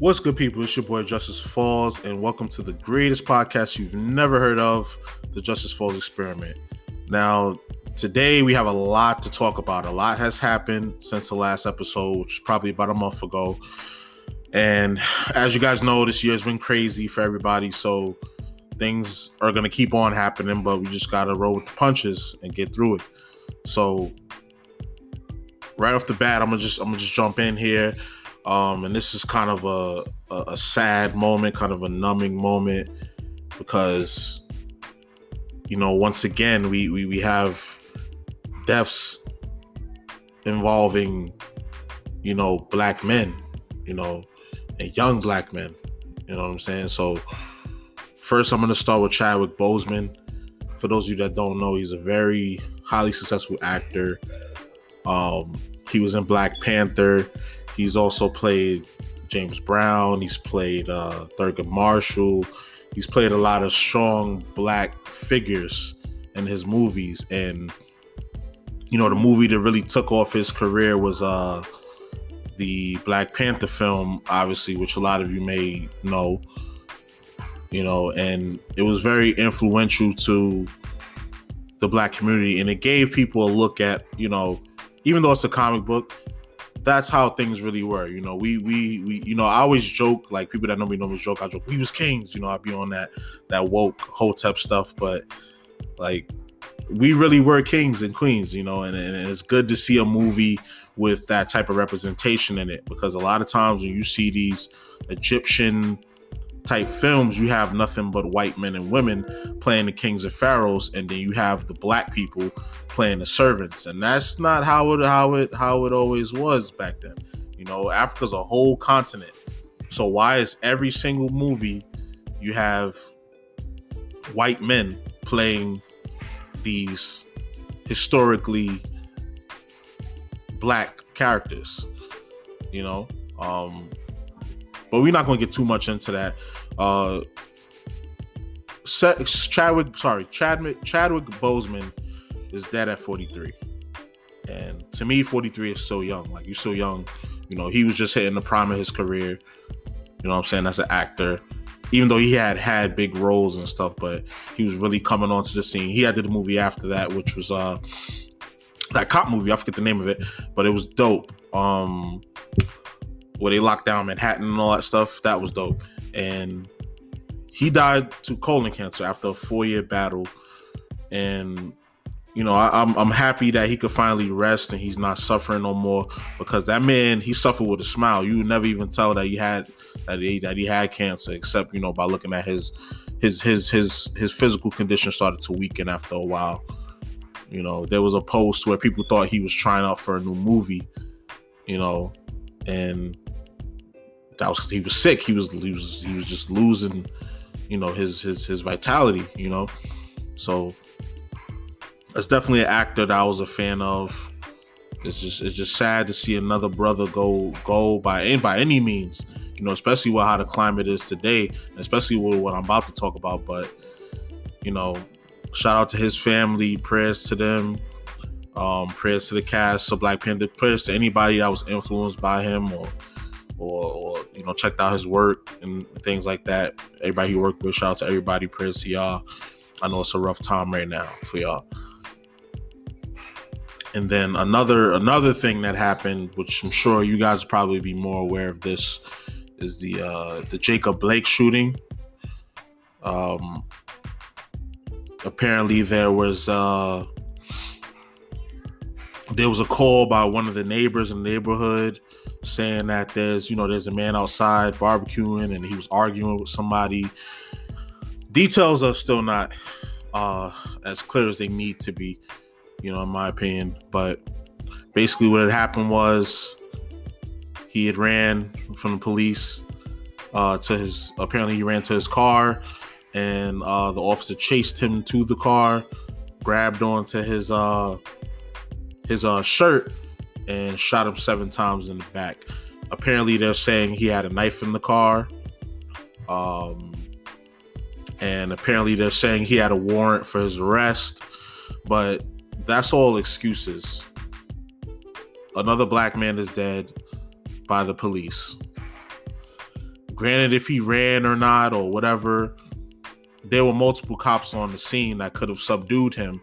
What's good, people? It's your boy Justice Falls, and welcome to the greatest podcast you've never heard of, the Justice Falls Experiment. Now, today we have a lot to talk about. A lot has happened since the last episode, which is probably about a month ago. And as you guys know, this year's been crazy for everybody, so things are gonna keep on happening, but we just gotta roll with the punches and get through it. So, right off the bat, I'm gonna just I'm gonna just jump in here. Um, and this is kind of a, a, a sad moment, kind of a numbing moment, because you know, once again, we we, we have deaths involving, you know, black men, you know, and young black men. You know what I'm saying? So first I'm gonna start with Chadwick Boseman. For those of you that don't know, he's a very highly successful actor. Um, he was in Black Panther. He's also played James Brown. He's played uh, Thurgood Marshall. He's played a lot of strong black figures in his movies. And, you know, the movie that really took off his career was uh, the Black Panther film, obviously, which a lot of you may know. You know, and it was very influential to the black community. And it gave people a look at, you know, even though it's a comic book, that's how things really were. You know, we we we you know, I always joke like people that know me know me joke. I joke we was kings. You know, I'd be on that that woke hotep stuff, but like we really were kings and queens. You know, and, and it's good to see a movie with that type of representation in it because a lot of times when you see these Egyptian type films, you have nothing but white men and women playing the kings and pharaohs, and then you have the black people playing the servants, and that's not how it how it how it always was back then. You know, Africa's a whole continent, so why is every single movie you have white men playing these historically black characters? You know, um, but we're not going to get too much into that. Uh, Chadwick, sorry, Chadwick, Chadwick Boseman is dead at 43, and to me, 43 is so young. Like you're so young. You know, he was just hitting the prime of his career. You know what I'm saying? As an actor, even though he had had big roles and stuff, but he was really coming onto the scene. He had the movie after that, which was uh that cop movie. I forget the name of it, but it was dope. Um, where they locked down Manhattan and all that stuff. That was dope. And he died to colon cancer after a four year battle. And you know, I, am I'm, I'm happy that he could finally rest and he's not suffering no more because that man he suffered with a smile. You would never even tell that he had that he that he had cancer except you know by looking at his his his his his physical condition started to weaken after a while. You know, there was a post where people thought he was trying out for a new movie. You know, and that was he was sick. He was he was he was just losing, you know, his his his vitality. You know, so it's definitely an actor that I was a fan of. It's just it's just sad to see another brother go go by any by any means. You know, especially with how the climate is today, especially with what I'm about to talk about. But you know, shout out to his family, prayers to them, um, prayers to the cast of Black Panther, prayers to anybody that was influenced by him or or, or you know checked out his work and things like that. Everybody he worked with, shout out to everybody. Prayers to y'all. I know it's a rough time right now for y'all. And then another another thing that happened, which I'm sure you guys probably be more aware of this, is the uh, the Jacob Blake shooting. Um, apparently there was uh, there was a call by one of the neighbors in the neighborhood saying that there's you know there's a man outside barbecuing and he was arguing with somebody details are still not uh as clear as they need to be you know in my opinion but basically what had happened was he had ran from the police uh to his apparently he ran to his car and uh the officer chased him to the car grabbed onto his uh his uh shirt and shot him seven times in the back. Apparently, they're saying he had a knife in the car. Um, and apparently, they're saying he had a warrant for his arrest. But that's all excuses. Another black man is dead by the police. Granted, if he ran or not or whatever, there were multiple cops on the scene that could have subdued him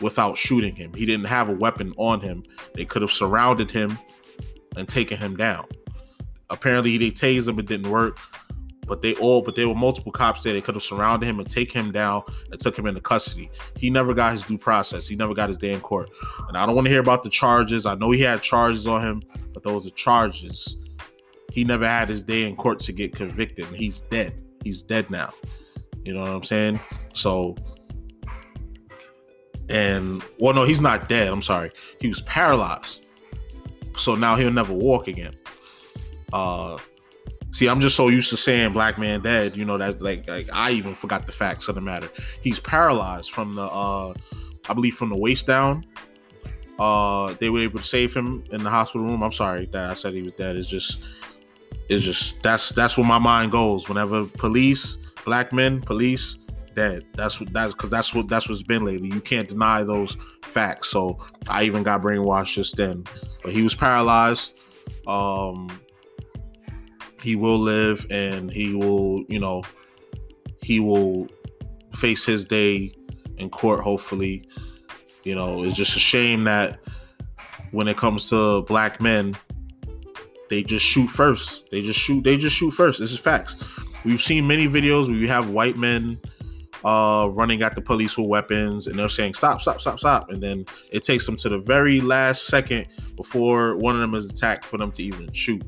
without shooting him. He didn't have a weapon on him. They could have surrounded him and taken him down. Apparently, they tased him, it didn't work. But they all, but there were multiple cops there. They could have surrounded him and take him down and took him into custody. He never got his due process. He never got his day in court. And I don't want to hear about the charges. I know he had charges on him, but those are charges. He never had his day in court to get convicted, and he's dead. He's dead now. You know what I'm saying? So, and well, no, he's not dead. I'm sorry. He was paralyzed. So now he'll never walk again. Uh, see, I'm just so used to saying black man dead. You know that like, like I even forgot the facts of the matter. He's paralyzed from the, uh, I believe, from the waist down. Uh, they were able to save him in the hospital room. I'm sorry that I said he was dead. It's just, it's just that's that's where my mind goes whenever police black men, police, dead. That's what that's because that's what that's what's been lately. You can't deny those facts. So I even got brainwashed just then. But he was paralyzed. Um he will live and he will, you know, he will face his day in court, hopefully. You know, it's just a shame that when it comes to black men, they just shoot first. They just shoot, they just shoot first. This is facts. We've seen many videos where you have white men uh, running at the police with weapons and they're saying stop, stop, stop, stop, and then it takes them to the very last second before one of them is attacked for them to even shoot,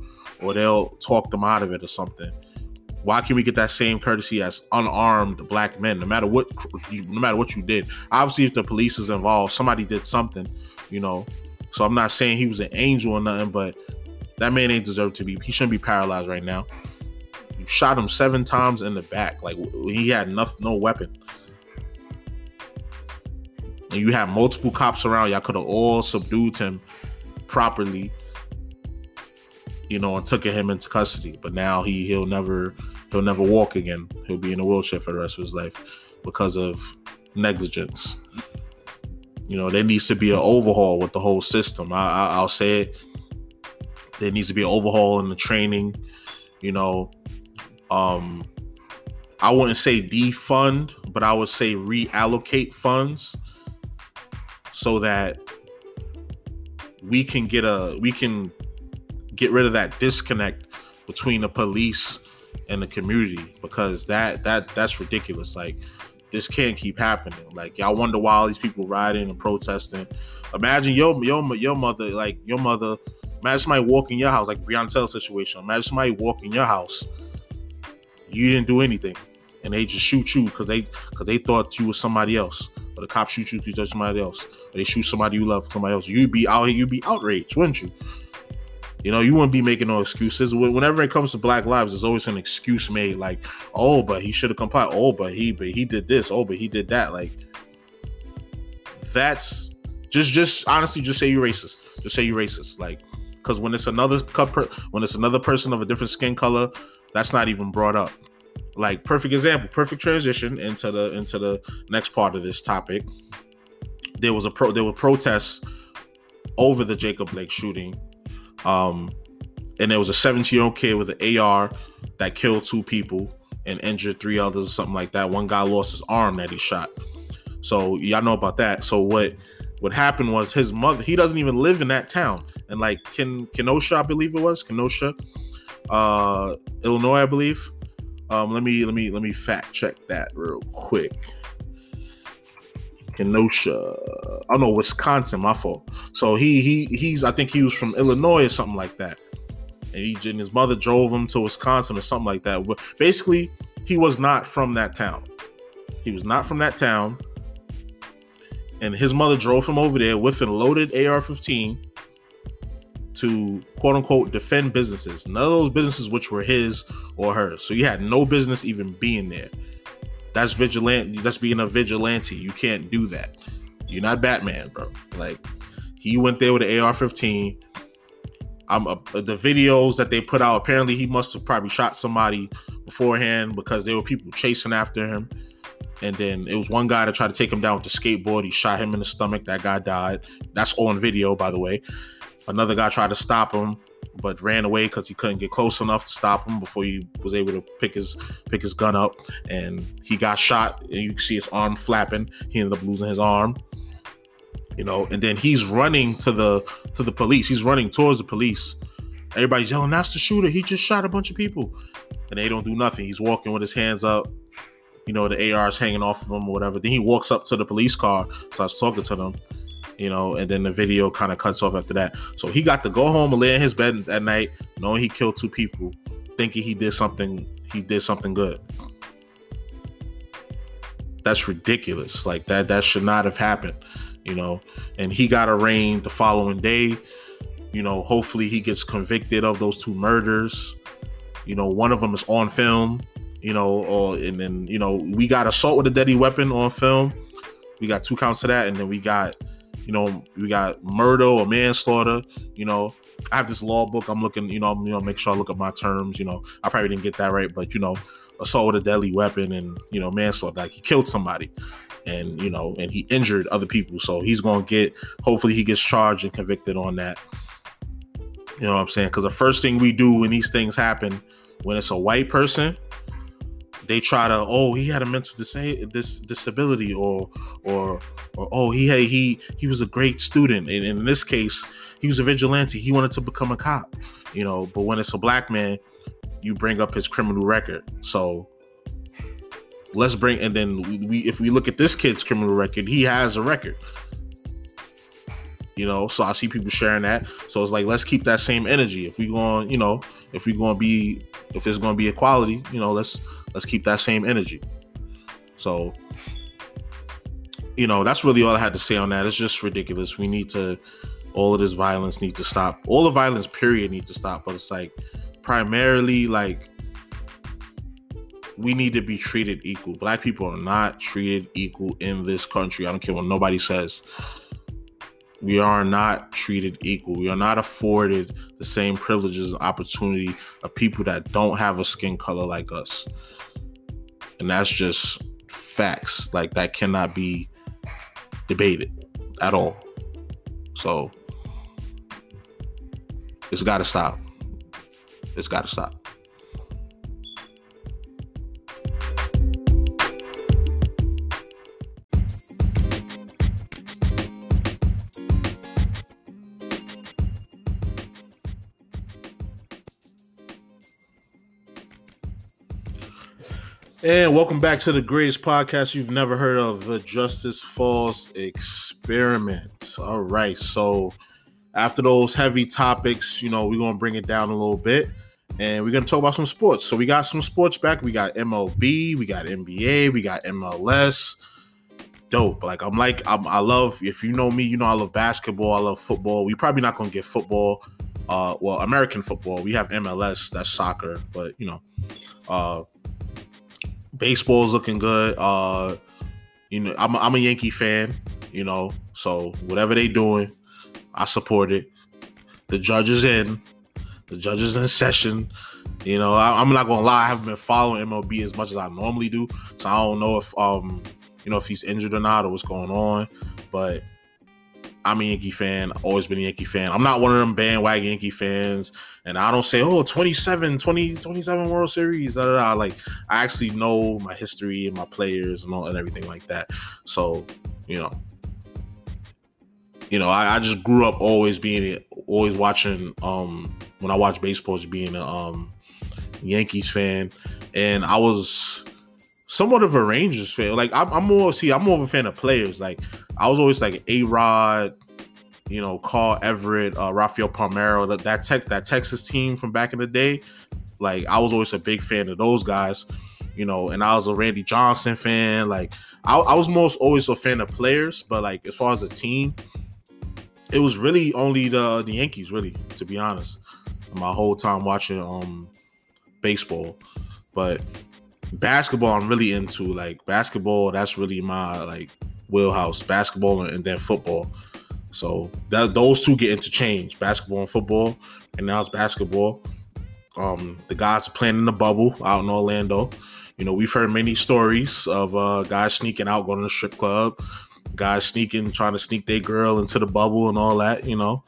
or they'll talk them out of it or something. Why can we get that same courtesy as unarmed black men? No matter what, no matter what you did. Obviously, if the police is involved, somebody did something, you know. So I'm not saying he was an angel or nothing, but that man ain't deserved to be. He shouldn't be paralyzed right now You shot him seven times in the back. Like he had no, no weapon. And you had multiple cops around. Y'all could have all subdued him properly, you know, and took him into custody. But now he he'll never he'll never walk again. He'll be in a wheelchair for the rest of his life because of negligence. You know, there needs to be an overhaul with the whole system. I, I, I'll say it. There needs to be an overhaul in the training. You know, um I wouldn't say defund, but I would say reallocate funds so that we can get a we can get rid of that disconnect between the police and the community because that that that's ridiculous like this can't keep happening like y'all wonder why all these people rioting and protesting imagine your your your mother like your mother imagine somebody walk in your house like Breonna Taylor situation imagine somebody walk in your house you didn't do anything, and they just shoot you because they because they thought you was somebody else. Or the cops shoot you because somebody else. Or they shoot somebody you love somebody else. You'd be out here, you'd be outraged, wouldn't you? You know, you wouldn't be making no excuses. Whenever it comes to Black lives, there's always an excuse made, like, "Oh, but he should have complied. Oh, but he, but he did this. Oh, but he did that." Like, that's just, just honestly, just say you're racist. Just say you're racist. Like, because when it's another when it's another person of a different skin color, that's not even brought up. Like perfect example, perfect transition into the into the next part of this topic. There was a pro there were protests over the Jacob Blake shooting. Um and there was a 17 year old kid with an AR that killed two people and injured three others or something like that. One guy lost his arm that he shot. So y'all know about that. So what what happened was his mother, he doesn't even live in that town. And like Ken Kenosha, I believe it was, Kenosha, uh, Illinois, I believe. Um, let me let me let me fact check that real quick. Kenosha, I don't know Wisconsin, my fault. So he he he's I think he was from Illinois or something like that, and he and his mother drove him to Wisconsin or something like that. But basically, he was not from that town. He was not from that town, and his mother drove him over there with a loaded AR-15 to quote unquote defend businesses. None of those businesses which were his or hers. So he had no business even being there. That's vigilante. That's being a vigilante. You can't do that. You're not Batman, bro. Like he went there with an AR-15. I'm uh, the videos that they put out. Apparently, he must have probably shot somebody beforehand because there were people chasing after him. And then it was one guy that tried to take him down with the skateboard. He shot him in the stomach. That guy died. That's on video, by the way. Another guy tried to stop him, but ran away because he couldn't get close enough to stop him before he was able to pick his pick his gun up, and he got shot. And you can see his arm flapping. He ended up losing his arm. You know, and then he's running to the to the police. He's running towards the police. Everybody's yelling, "That's the shooter! He just shot a bunch of people," and they don't do nothing. He's walking with his hands up. You know, the AR is hanging off of him or whatever. Then he walks up to the police car, So I starts talking to them you know, and then the video kind of cuts off after that. So he got to go home and lay in his bed that night, knowing he killed two people, thinking he did something. He did something good. That's ridiculous. Like that. That should not have happened. You know, and he got arraigned the following day. You know, hopefully he gets convicted of those two murders. You know, one of them is on film. You know, or and then you know we got assault with a deadly weapon on film. We got two counts of that, and then we got you know, we got murder or manslaughter. You know, I have this law book. I'm looking, you know, you know, make sure I look at my terms. You know, I probably didn't get that right, but you know, assault with a deadly weapon and you know, manslaughter. Like he killed somebody, and you know, and he injured other people. So he's gonna get. Hopefully, he gets charged and convicted on that. You know what I'm saying? Because the first thing we do when these things happen, when it's a white person, they try to oh he had a mental dis- dis- disability or or or oh he had he he was a great student. And in this case he was a vigilante. He wanted to become a cop you know. But when it's a black man you bring up his criminal record. So let's bring and then we, we if we look at this kid's criminal record he has a record. You know so i see people sharing that. So it's like let's keep that same energy. If we going you know if we going to be if there's going to be equality you know let's let's keep that same energy. So you know that's really all i had to say on that. It's just ridiculous. We need to all of this violence need to stop. All the violence period need to stop. But it's like primarily like we need to be treated equal. Black people are not treated equal in this country. I don't care what nobody says. We are not treated equal. We are not afforded the same privileges and opportunity of people that don't have a skin color like us. And that's just facts. Like that cannot be debated at all. So it's got to stop. It's got to stop. And welcome back to the greatest podcast you've never heard of, the Justice Falls Experiment. All right, so after those heavy topics, you know, we're gonna bring it down a little bit and we're gonna talk about some sports. So we got some sports back. We got MLB, we got NBA, we got MLS. Dope. Like I'm like I'm, i love. If you know me, you know I love basketball. I love football. We probably not gonna get football. Uh, well, American football. We have MLS. That's soccer. But you know, uh, baseball's looking good. Uh, you know, I'm a, I'm a Yankee fan. You know, so whatever they doing, I support it. The judge is in. The judge is in session. You know, I, am not gonna lie. I haven't been following MLB as much as I normally do, so I don't know if um, you know, if he's injured or not or what's going on. But I'm a Yankee fan. Always been a Yankee fan. I'm not one of them bandwagon Yankee fans. And I don't say, oh, 27, 20, 27 World Series. Da, da, da. Like, I actually know my history and my players and all and everything like that. So, you know, you know, I, I just grew up always being always watching um when I watch baseball just being a um Yankees fan. And I was somewhat of a Rangers fan. Like I'm, I'm more see, I'm more of a fan of players. Like I was always like A Rod, you know, Carl Everett, uh, Rafael Palmeiro, that that, tech, that Texas team from back in the day. Like I was always a big fan of those guys, you know, and I was a Randy Johnson fan. Like I, I was most always a fan of players, but like as far as a team, it was really only the the Yankees, really, to be honest. My whole time watching um baseball, but basketball I'm really into. Like basketball, that's really my like wheelhouse. Basketball and then football. So that those two get interchanged, basketball and football, and now it's basketball. Um, the guys are playing in the bubble out in Orlando. You know, we've heard many stories of uh, guys sneaking out, going to the strip club, guys sneaking, trying to sneak their girl into the bubble and all that. You know,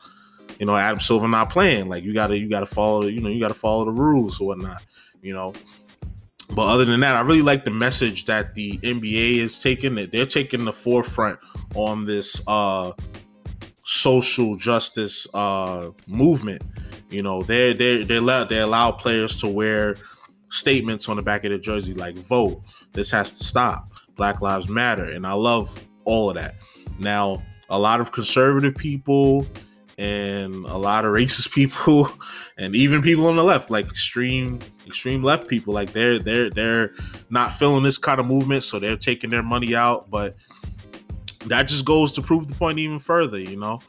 you know, Adam Silver not playing. Like you gotta you gotta follow, you know, you gotta follow the rules or whatnot, you know. But other than that, I really like the message that the NBA is taking. That they're taking the forefront on this uh social justice uh movement. You know, they they they allow they allow players to wear statements on the back of their jersey like vote, this has to stop, Black Lives Matter. And I love all of that. Now, a lot of conservative people and a lot of racist people and even people on the left like extreme extreme left people. Like they're they're they're not feeling this kind of movement so they're taking their money out. But that just goes to prove the point even further you know?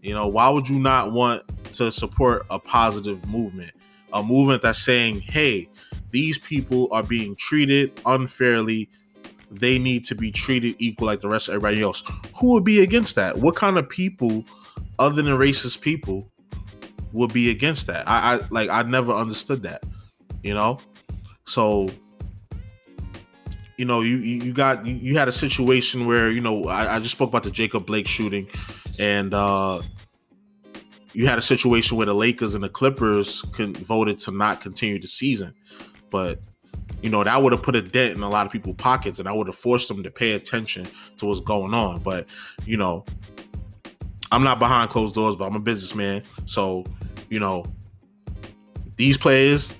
You know why would you not want to support a positive movement? A movement that's saying hey these people are being treated unfairly. They need to be treated equal like the rest of everybody else. Who would be against that? What kind of people other than racist people would be against that. I, I like I never understood that, you know. So, you know, you you got you had a situation where you know I, I just spoke about the Jacob Blake shooting, and uh you had a situation where the Lakers and the Clippers con- voted to not continue the season, but you know that would have put a dent in a lot of people's pockets, and I would have forced them to pay attention to what's going on. But you know, I'm not behind closed doors, but I'm a businessman. So, you know, these players,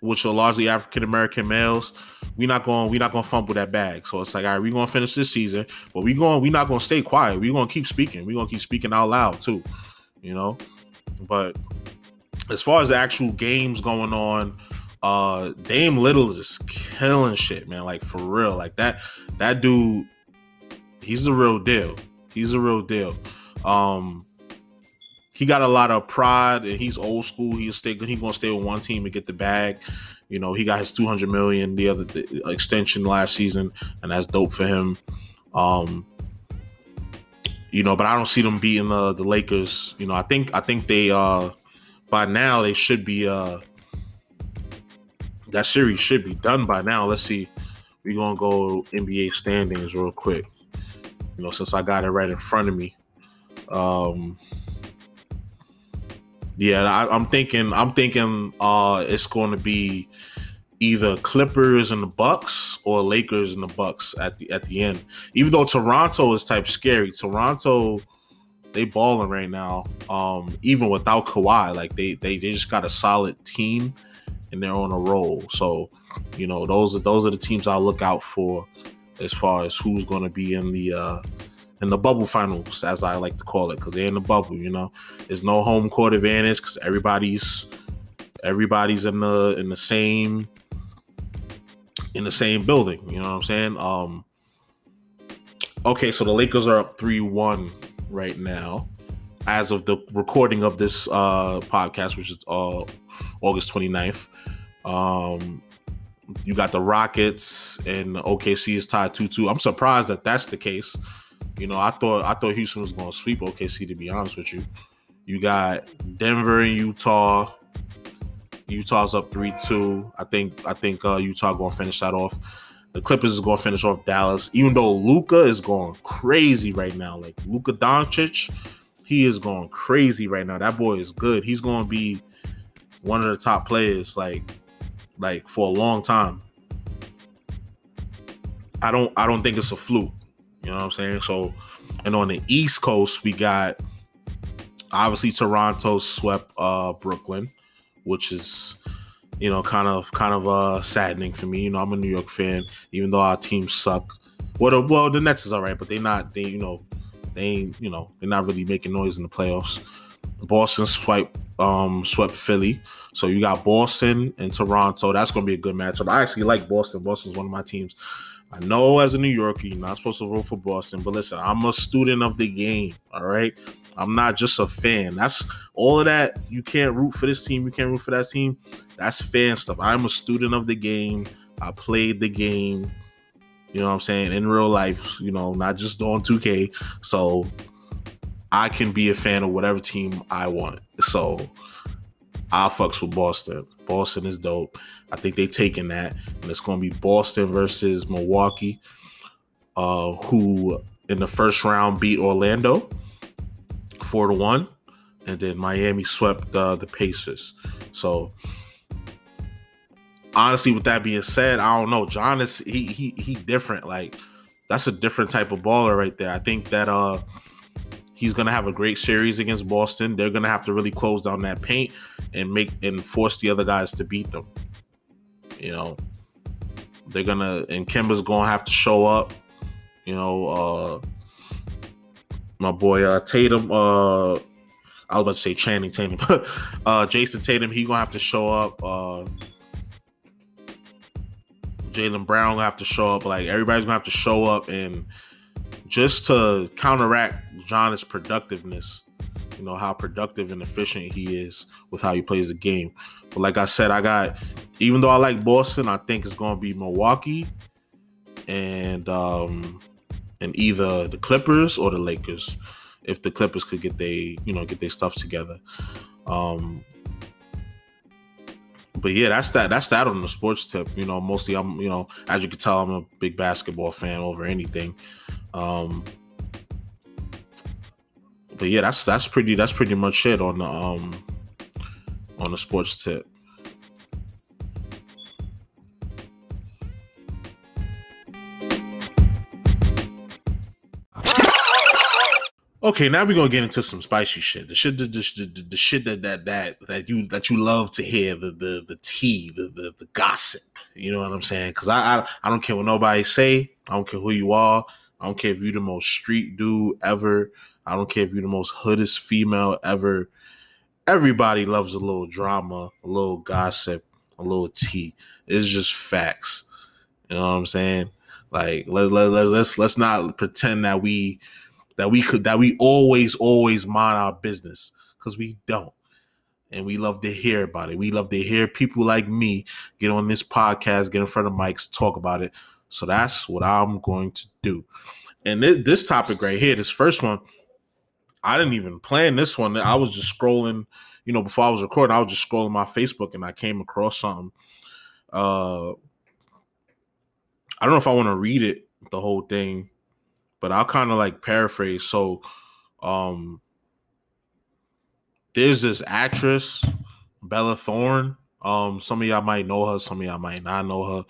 which are largely African American males, we're not going We're not gonna fumble that bag. So it's like, all right, we gonna finish this season, but we going We're not gonna stay quiet. We're gonna keep speaking. We're gonna keep speaking out loud too, you know. But as far as the actual games going on, uh Dame Lillard is killing shit, man. Like for real. Like that that dude, he's the real deal. He's a real deal. Um, he got a lot of pride and he's old school. He'll stay he's gonna stay with one team and get the bag. You know, he got his 200 million the other the extension last season, and that's dope for him. Um, you know, but I don't see them beating the the Lakers. You know, I think I think they uh by now they should be uh that series should be done by now. Let's see. We're gonna go NBA standings real quick. You know, since I got it right in front of me. Um, yeah, I, am thinking. I'm thinking. Uh, it's going to be either Clippers and the Bucks or Lakers and the Bucks at the at the end. Even though Toronto is type scary, Toronto they balling right now. Um, even without Kawhi, like they they they just got a solid team and they're on a roll. So, you know, those are those are the teams I look out for as far as who's going to be in the uh in the bubble finals, as I like to call it, because they're in the bubble. You know, there's no home court advantage because everybody's everybody's in the in the same in the same building. You know what I'm saying? Um. Okay, so the Lakers are up three one right now, as of the recording of this uh podcast, which is uh August 29th. Um, you got the Rockets and OKC is tied 2-2. I'm surprised that that's the case. You know, I thought I thought Houston was going to sweep OKC. To be honest with you, you got Denver and Utah. Utah's up three two. I think I think uh, Utah going to finish that off. The Clippers is going to finish off Dallas, even though Luka is going crazy right now. Like Luka Doncic, he is going crazy right now. That boy is good. He's going to be one of the top players, like like for a long time. I don't I don't think it's a fluke. You know what I'm saying? So, and on the East Coast, we got obviously Toronto swept uh Brooklyn, which is you know kind of kind of uh saddening for me. You know, I'm a New York fan, even though our team suck. Well, the, well, the Nets is all right, but they not they you know they ain't you know they're not really making noise in the playoffs. Boston swipe um swept Philly. So you got Boston and Toronto. That's gonna be a good matchup. I actually like Boston. Boston's one of my teams. I know as a New Yorker, you're not supposed to root for Boston, but listen, I'm a student of the game. All right. I'm not just a fan. That's all of that. You can't root for this team. You can't root for that team. That's fan stuff. I'm a student of the game. I played the game. You know what I'm saying? In real life, you know, not just on 2K. So I can be a fan of whatever team I want. So I fucks with Boston. Boston is dope. I think they taking that, and it's going to be Boston versus Milwaukee, uh, who in the first round beat Orlando four to one, and then Miami swept uh, the Pacers. So honestly, with that being said, I don't know. Giannis he he he different. Like that's a different type of baller right there. I think that uh he's gonna have a great series against Boston. They're gonna have to really close down that paint and make and force the other guys to beat them. You know, they're gonna and Kemba's gonna have to show up. You know, uh my boy uh Tatum, uh I was about to say Channing Tatum, uh Jayson Tatum, he gonna have to show up. Uh Jaylen Brown gonna have to show up. Like everybody's gonna have to show up and just to counteract Giannis' productiveness. You know how productive and efficient he is with how he plays the game. But like I said, I got even though I like Boston, I think it's gonna be Milwaukee and um and either the Clippers or the Lakers. If the Clippers could get they you know get their stuff together. Um but yeah, that's that. That's that on the sports tip. You know, mostly I'm, you know, as you can tell, I'm a big basketball fan over anything. Um, but yeah, that's that's pretty that's pretty much it on the um on the sports tip. Okay, now we're gonna get into some spicy shit. The shit, the, the, the, the shit that that that that you that you love to hear, the the the tea, the the, the gossip. You know what I'm saying? Because I, I I don't care what nobody say. I don't care who you are. I don't care if you're the most street dude ever. I don't care if you're the most hoodest female ever. Everybody loves a little drama, a little gossip, a little tea. It's just facts. You know what I'm saying? Like let, let, let, let's let's not pretend that we that we could that we always always mind our business because we don't and we love to hear about it we love to hear people like me get on this podcast get in front of mics talk about it so that's what i'm going to do and th- this topic right here this first one I didn't even plan this one. I was just scrolling, you know, before I was recording, I was just scrolling my Facebook and I came across something. Uh I don't know if I want to read it the whole thing, but I'll kind of like paraphrase. So um there's this actress, Bella Thorne. Um, some of y'all might know her, some of y'all might not know her.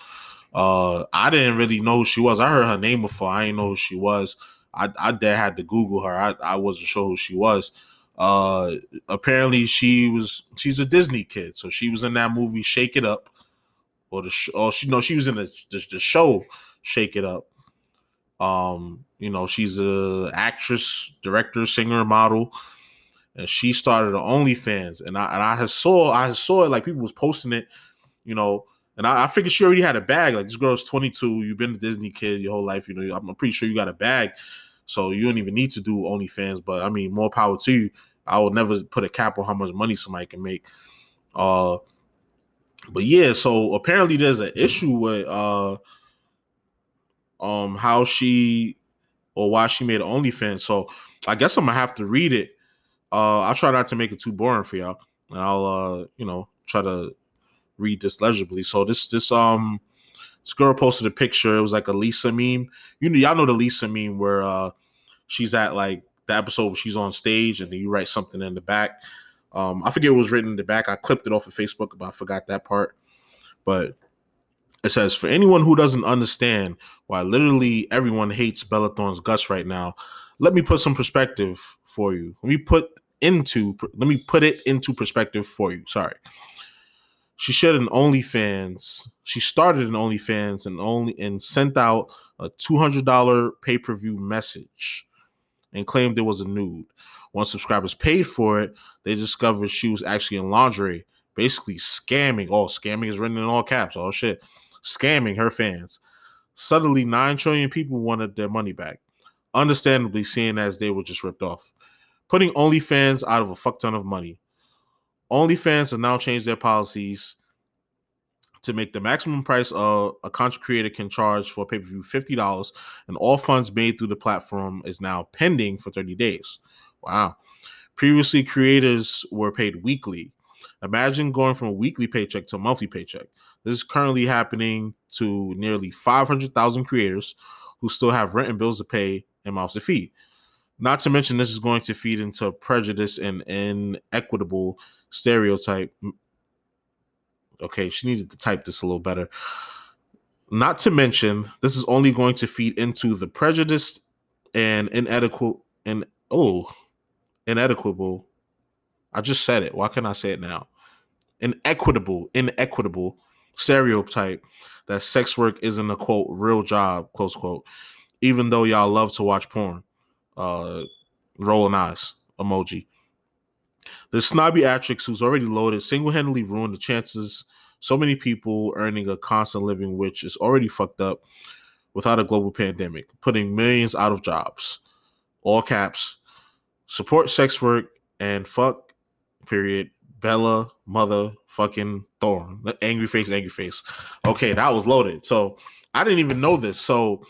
Uh, I didn't really know who she was. I heard her name before. I didn't know who she was. I I dad had to Google her. I, I wasn't sure who she was. Uh, apparently she was she's a Disney kid, so she was in that movie Shake It Up, or the sh- she no she was in the, the the show Shake It Up. Um, you know she's a actress, director, singer, model, and she started OnlyFans, and I and I saw I saw it like people was posting it, you know. And I, I figured she already had a bag. Like this girl's 22. You've been a Disney kid your whole life. You know, I'm pretty sure you got a bag. So you don't even need to do OnlyFans. But I mean, more power to you. I will never put a cap on how much money somebody can make. Uh, but yeah, so apparently there's an issue with uh, um, how she or why she made an OnlyFans. So I guess I'm gonna have to read it. Uh, I'll try not to make it too boring for y'all, and I'll uh, you know, try to read this legibly. So this this um this girl posted a picture. It was like a Lisa meme. You know, y'all know the Lisa meme where uh she's at like the episode where she's on stage and then you write something in the back. Um, I forget what was written in the back. I clipped it off of Facebook, but I forgot that part. But it says, for anyone who doesn't understand why literally everyone hates Bella Thorne's guts right now, let me put some perspective for you. Let me put into let me put it into perspective for you. Sorry she shared an OnlyFans. She started an OnlyFans and only and sent out a two hundred dollar pay per view message, and claimed it was a nude. Once subscribers paid for it, they discovered she was actually in lingerie, basically scamming. Oh, scamming is written in all caps. Oh shit, scamming her fans. Suddenly, nine trillion people wanted their money back. Understandably, seeing as they were just ripped off, putting OnlyFans out of a fuck ton of money. OnlyFans have now changed their policies to make the maximum price of a content creator can charge for pay per view fifty dollars, and all funds made through the platform is now pending for thirty days. Wow. Previously, creators were paid weekly. Imagine going from a weekly paycheck to a monthly paycheck. This is currently happening to nearly 500,000 creators who still have rent and bills to pay and mouths to feed. Not to mention, this is going to feed into prejudice and inequitable stereotype. Okay, she needed to type this a little better. Not to mention, this is only going to feed into the prejudice and inadequate and oh, inequitable. I just said it. Why can't I say it now? Inequitable, inequitable stereotype that sex work isn't a quote real job, close quote, even though y'all love to watch porn. Uh rolling eyes emoji. The snobby actress who's already loaded single-handedly ruined the chances so many people earning a constant living, which is already fucked up without a global pandemic, putting millions out of jobs. All caps. Support sex work and fuck, period. Bella, mother, fucking Thorne. Angry face, angry face. Okay, that was loaded. So I didn't even know this. So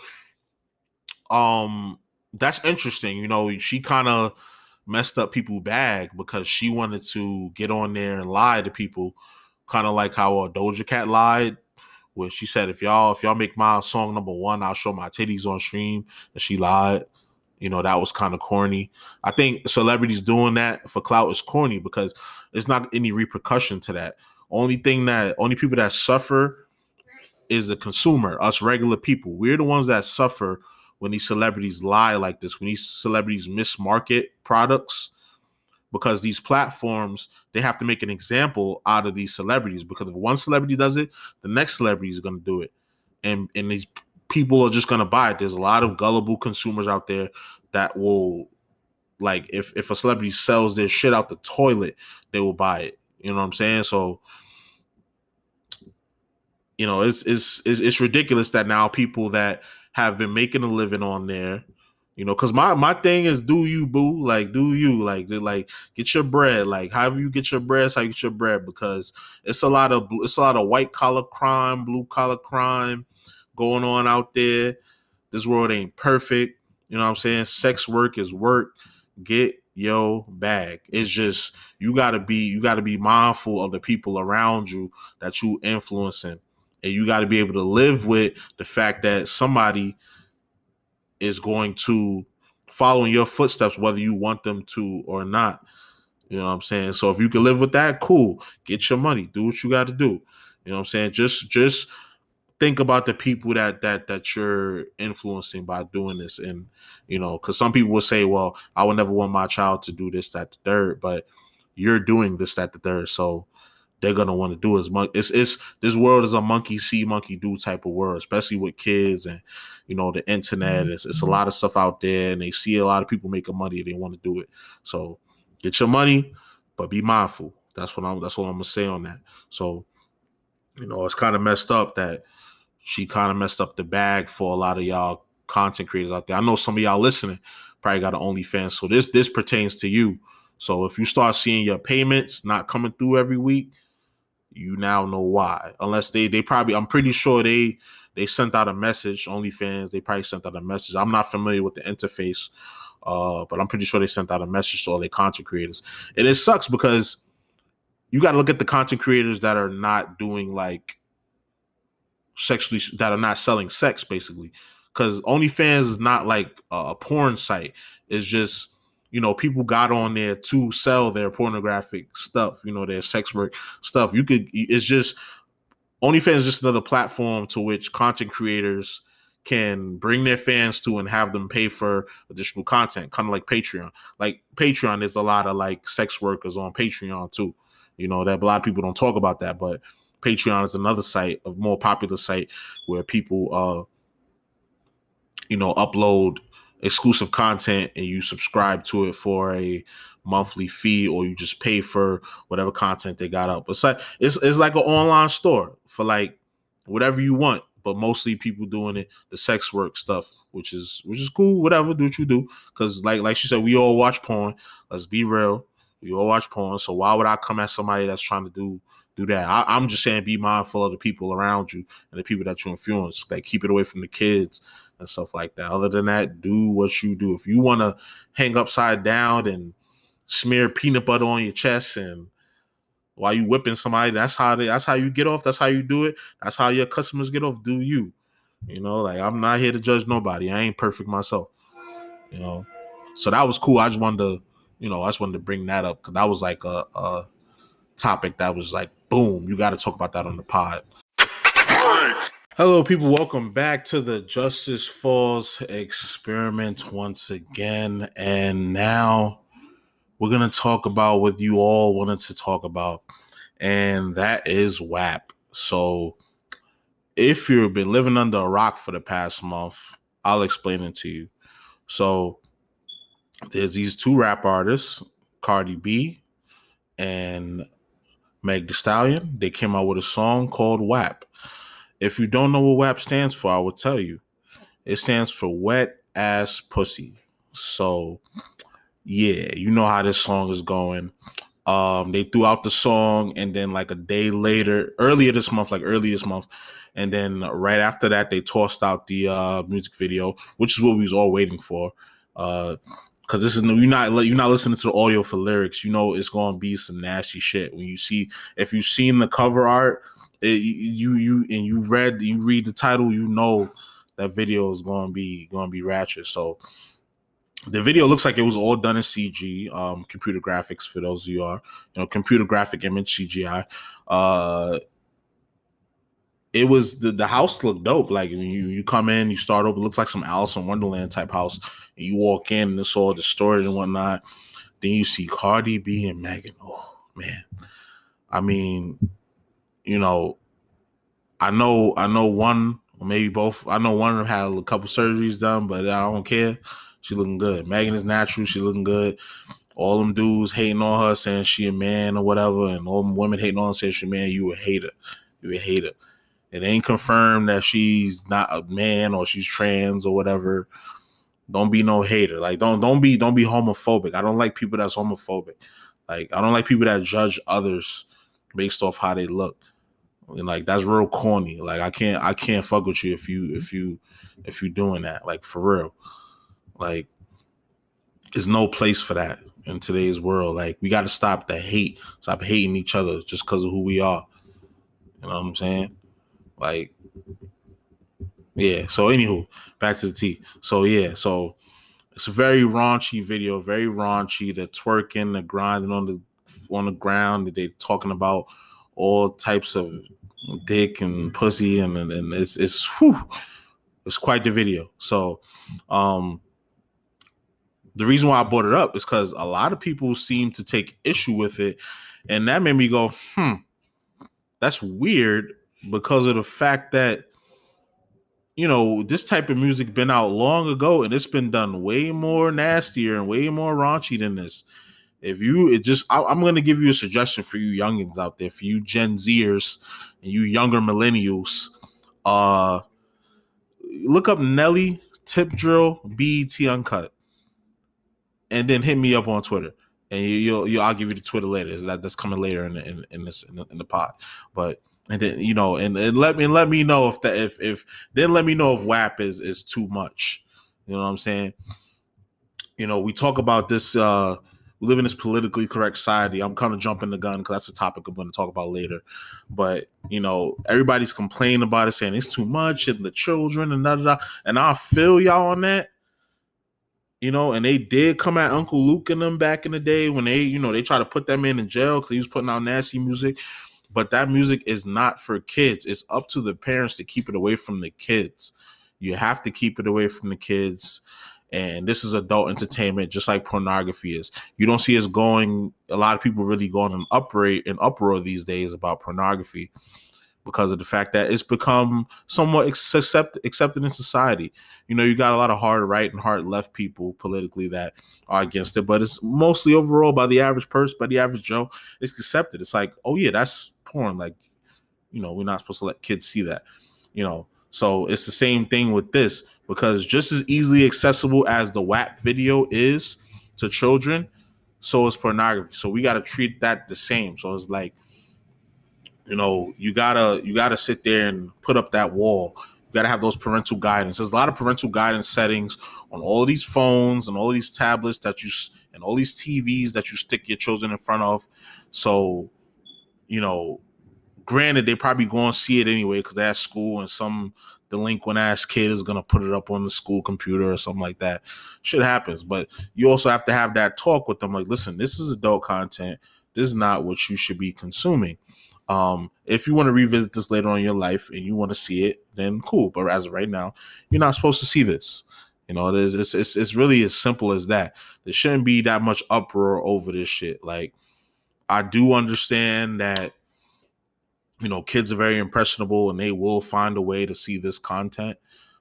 um that's interesting. You know, she kind of messed up people bag because she wanted to get on there and lie to people kind of like how uh, Doja Cat lied, where she said, "If y'all if y'all make my song number one, I'll show my titties on stream," and she lied. You know that was kind of corny. I think celebrities doing that for clout is corny because there's not any repercussion to that. Only thing that only people that suffer is the consumer, us regular people. We're the ones that suffer when these celebrities lie like this, when these celebrities mismarket products because these platforms they have to make an example out of these celebrities because if one celebrity does it the next celebrity is going to do it. And and these people are just going to buy it. There's a lot of gullible consumers out there that will like if if a celebrity sells their shit out the toilet they will buy it. You know what i'm saying? So you know it's it's it's, it's ridiculous that now people that have been making a living on there you know, cause my my thing is do you boo, like do you like like get your bread, like however you get your bread, how you get your bread, because it's a lot of it's a lot of white collar crime, blue collar crime going on out there. This world ain't perfect. You know what I'm saying? Sex work is work. Get your bag. It's just you gotta be you gotta be mindful of the people around you that you influencing, and you got to be able to live with the fact that somebody is going to follow in your footsteps, whether you want them to or not. You know what I'm saying? So if you can live with that, cool. Get your money. Do what you got to do. You know what I'm saying? Just just think about the people that that that you're influencing by doing this and you know because some people will say well i would never want my child to do this that the third but you're doing this that the third so they're gonna want to do as much. It's it's this world is a monkey see, monkey do type of world, especially with kids and you know the internet. Mm-hmm. It's it's a lot of stuff out there, and they see a lot of people making money. They want to do it. So get your money, but be mindful. That's what I'm. That's what I'm gonna say on that. So you know, it's kind of messed up that she kind of messed up the bag for a lot of y'all content creators out there. I know some of y'all listening probably got an OnlyFans, so this this pertains to you. So if you start seeing your payments not coming through every week, you now know why. Unless they they probably I'm pretty sure they they sent out a message. OnlyFans they probably sent out a message. I'm not familiar with the interface, uh, but I'm pretty sure they sent out a message to all their content creators. And it sucks because you got to look at the content creators that are not doing like sexually that are not selling sex basically because OnlyFans is not like a porn site. It's just you know, people got on there to sell their pornographic stuff, you know, their sex work stuff. You could, it's just OnlyFans is just another platform to which content creators can bring their fans to and have them pay for additional content, kind of like Patreon. Like Patreon, there's a lot of like sex workers on Patreon too. You know, that a lot of people don't talk about that, but Patreon is another site, a more popular site where people uh you know upload exclusive content and you subscribe to it for a monthly fee or you just pay for whatever content they got up. It's like it's, it's like an online store for like whatever you want, but mostly people doing it the sex work stuff, which is which is cool. Whatever, do what you do. Cause like like she said, we all watch porn. Let's be real. We all watch porn. So why would I come at somebody that's trying to do do that? I, I'm just saying be mindful of the people around you and the people that you influence. Like keep it away from the kids and stuff like that. Other than that, do what you do. If you want to hang upside down and smear peanut butter on your chest and while you whipping somebody, that's how they, that's how you get off. That's how you do it. That's how your customers get off. Do you? You know, like I'm not here to judge nobody. I ain't perfect myself. You know. So that was cool. I just wanted to, you know, I just wanted to bring that up because that was like a, a topic that was like, boom, you got to talk about that on the pod. Hello, people. Welcome back to the Justice Falls experiment once again. And now we're going to talk about what you all wanted to talk about, and that is WAP. So, if you've been living under a rock for the past month, I'll explain it to you. So, there's these two rap artists, Cardi B and Meg Thee Stallion. They came out with a song called WAP. If you don't know what WAP stands for, I will tell you. It stands for Wet Ass Pussy. So, yeah, you know how this song is going. Um, they threw out the song, and then like a day later, earlier this month, like earlier this month, and then right after that, they tossed out the uh, music video, which is what we was all waiting for. Uh, because this is you're not you're not listening to the audio for lyrics. You know it's gonna be some nasty shit when you see if you've seen the cover art, it, you you and you read you read the title, you know that video is gonna be gonna be ratchet. So the video looks like it was all done in CG, um, computer graphics for those of you are, you know, computer graphic image CGI. Uh, it was the, the house looked dope. Like you, you come in, you start over, it looks like some Alice in Wonderland type house. And you walk in and it's all distorted and whatnot. Then you see Cardi B and Megan. Oh man. I mean, you know, I know I know one or maybe both. I know one of them had a couple surgeries done, but I don't care. She looking good. Megan is natural. She looking good. All them dudes hating on her, saying she a man or whatever, and all them women hating on her, saying she a man. You a hater. You a hater. It ain't confirmed that she's not a man or she's trans or whatever. Don't be no hater. Like don't don't be don't be homophobic. I don't like people that's homophobic. Like I don't like people that judge others based off how they look. And like that's real corny. Like I can't I can't fuck with you if you if you if you doing that. Like for real. Like there's no place for that in today's world. Like we got to stop the hate. Stop hating each other just because of who we are. You know what I'm saying? Like, yeah. So, anywho, back to the T. So, yeah. So, it's a very raunchy video, very raunchy. The twerking, the grinding on the on the ground. They talking about all types of dick and pussy, and and it's it's whew, it's quite the video. So, um, the reason why I brought it up is because a lot of people seem to take issue with it, and that made me go, hmm, that's weird because of the fact that you know this type of music been out long ago and it's been done way more nastier and way more raunchy than this if you it just I, am to give you a suggestion for you youngins out there for you gen zers and you younger millennials uh look up nelly tip drill bet uncut and then hit me up on twitter and you, will you I'll give you the Twitter later. That that's coming later in the, in, in this in the, in the pod. But and then you know, and, and let me let me know if that if if then let me know if WAP is is too much. You know what I'm saying? You know, we talk about this. uh we live in this politically correct society. I'm kind of jumping the gun because that's a topic I'm going to talk about later. But you know, everybody's complaining about it, saying it's too much, and the children and da da da. And I feel y'all on that. You know, and they did come at Uncle Luke and them back in the day when they, you know, they try to put them in in jail because he was putting out nasty music but that music is not for kids. It's up to the parents to keep it away from the kids. You have to keep it away from the kids. And this is adult entertainment, just like pornography is. You don't see us going. A lot of people really going in uproar in uproar these days about pornography because of the fact that it's become somewhat accept, accepted in society. You know, you got a lot of hard right and hard left people politically that are against it, but it's mostly overall by the average person, by the average Joe, it's accepted. It's like, oh yeah, that's porn. Like, you know, we're not supposed to let kids see that. You know, so it's the same thing with this because just as easily accessible as the WAP video is to children, so is pornography. So we got to treat that the same. So it's like you know you gotta you gotta sit there and put up that wall you gotta have those parental guidance there's a lot of parental guidance settings on all these phones and all these tablets that you and all these tvs that you stick your children in front of so you know granted, they probably going to see it anyway because they're school and some delinquent ass kid is gonna put it up on the school computer or something like that. Shit happens, but you also have to have that talk with them. Like, listen, this is adult content. This is not what you should be consuming. Um, if you want to revisit this later on in your life and you want to see it, then cool. But as of right now, you're not supposed to see this. You know, it is it's, it's it's really as simple as that. There shouldn't be that much uproar over this shit. Like, I do understand that you know, kids are very impressionable and they will find a way to see this content,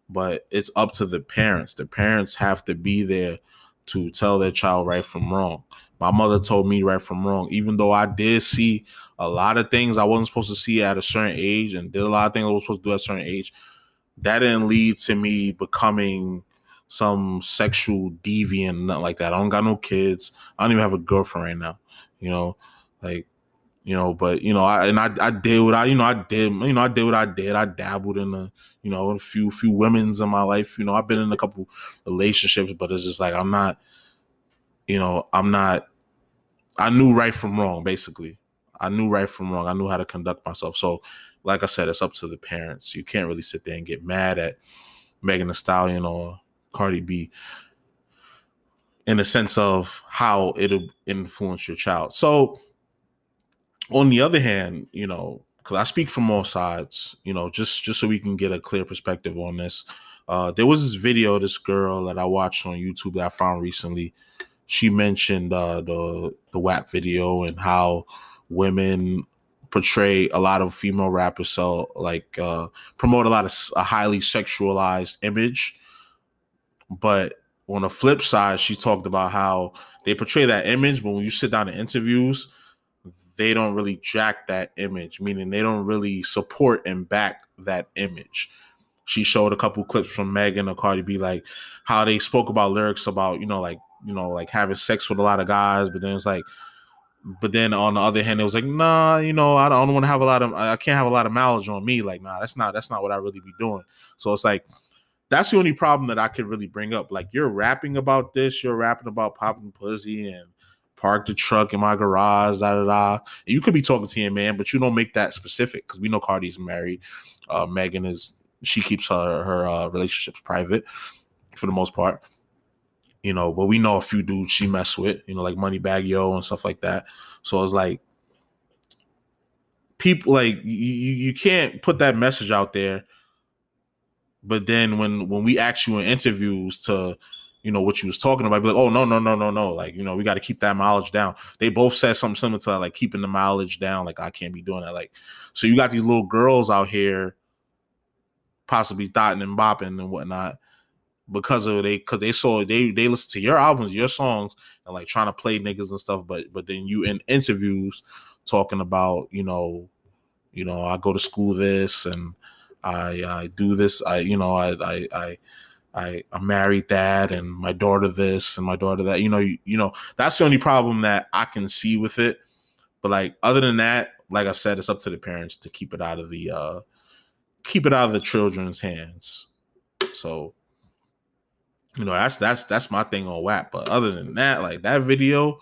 but it's up to the parents. The parents have to be there to tell their child right from wrong. My mother told me right from wrong, even though I did see a lot of things I wasn't supposed to see at a certain age and did a lot of things I was supposed to do at a certain age. That didn't lead to me becoming some sexual deviant, nothing like that. I don't got no kids. I don't even have a girlfriend right now. You know, like you know, but you know, I and I, I did what I, you know, I did, you know, I did what I did. I dabbled in a, you know, a few few women's in my life. You know, I've been in a couple relationships, but it's just like I'm not, you know, I'm not. I knew right from wrong, basically. I knew right from wrong. I knew how to conduct myself. So, like I said, it's up to the parents. You can't really sit there and get mad at Megan Thee Stallion or Cardi B in the sense of how it'll influence your child. So on the other hand, you know, because I speak from all sides, you know, just just so we can get a clear perspective on this. Uh, there was this video, this girl that I watched on YouTube that I found recently. She mentioned uh, the the WAP video and how women portray a lot of female rappers, so like uh, promote a lot of a highly sexualized image. But on the flip side, she talked about how they portray that image, but when you sit down in interviews, they don't really jack that image, meaning they don't really support and back that image. She showed a couple clips from Megan or Cardi B, like how they spoke about lyrics about, you know, like, you know, like having sex with a lot of guys, but then it's like, but then on the other hand, it was like, nah, you know, I don't want to have a lot of, I can't have a lot of mileage on me. Like, nah, that's not, that's not what I really be doing. So it's like, that's the only problem that I could really bring up. Like, you're rapping about this, you're rapping about popping pussy and park the truck in my garage, da da da. You could be talking to your man, but you don't make that specific because we know Cardi's married. Uh, Megan is she keeps her her uh, relationships private for the most part. You know, but we know a few dudes she mess with, you know, like Moneybagg Yo and stuff like that. So it's like people like you you can't put that message out there. But then when when we ask you in interviews to you know what you was talking about. Be like, oh no, no, no, no, no. Like, you know, we got to keep that mileage down. They both said something similar to that, like keeping the mileage down. Like, I can't be doing that. Like, so you got these little girls out here possibly dotting and bopping and whatnot because of they because they saw they they listen to your albums, your songs, and like trying to play niggas and stuff. But but then you in interviews talking about, you know, you know, I go to school this and I I do this. I you know I I I I, I married that and my daughter this and my daughter that. You know, you, you know, that's the only problem that I can see with it. But like other than that, like I said, it's up to the parents to keep it out of the uh keep it out of the children's hands. So you know, that's that's that's my thing on WAP. But other than that, like that video,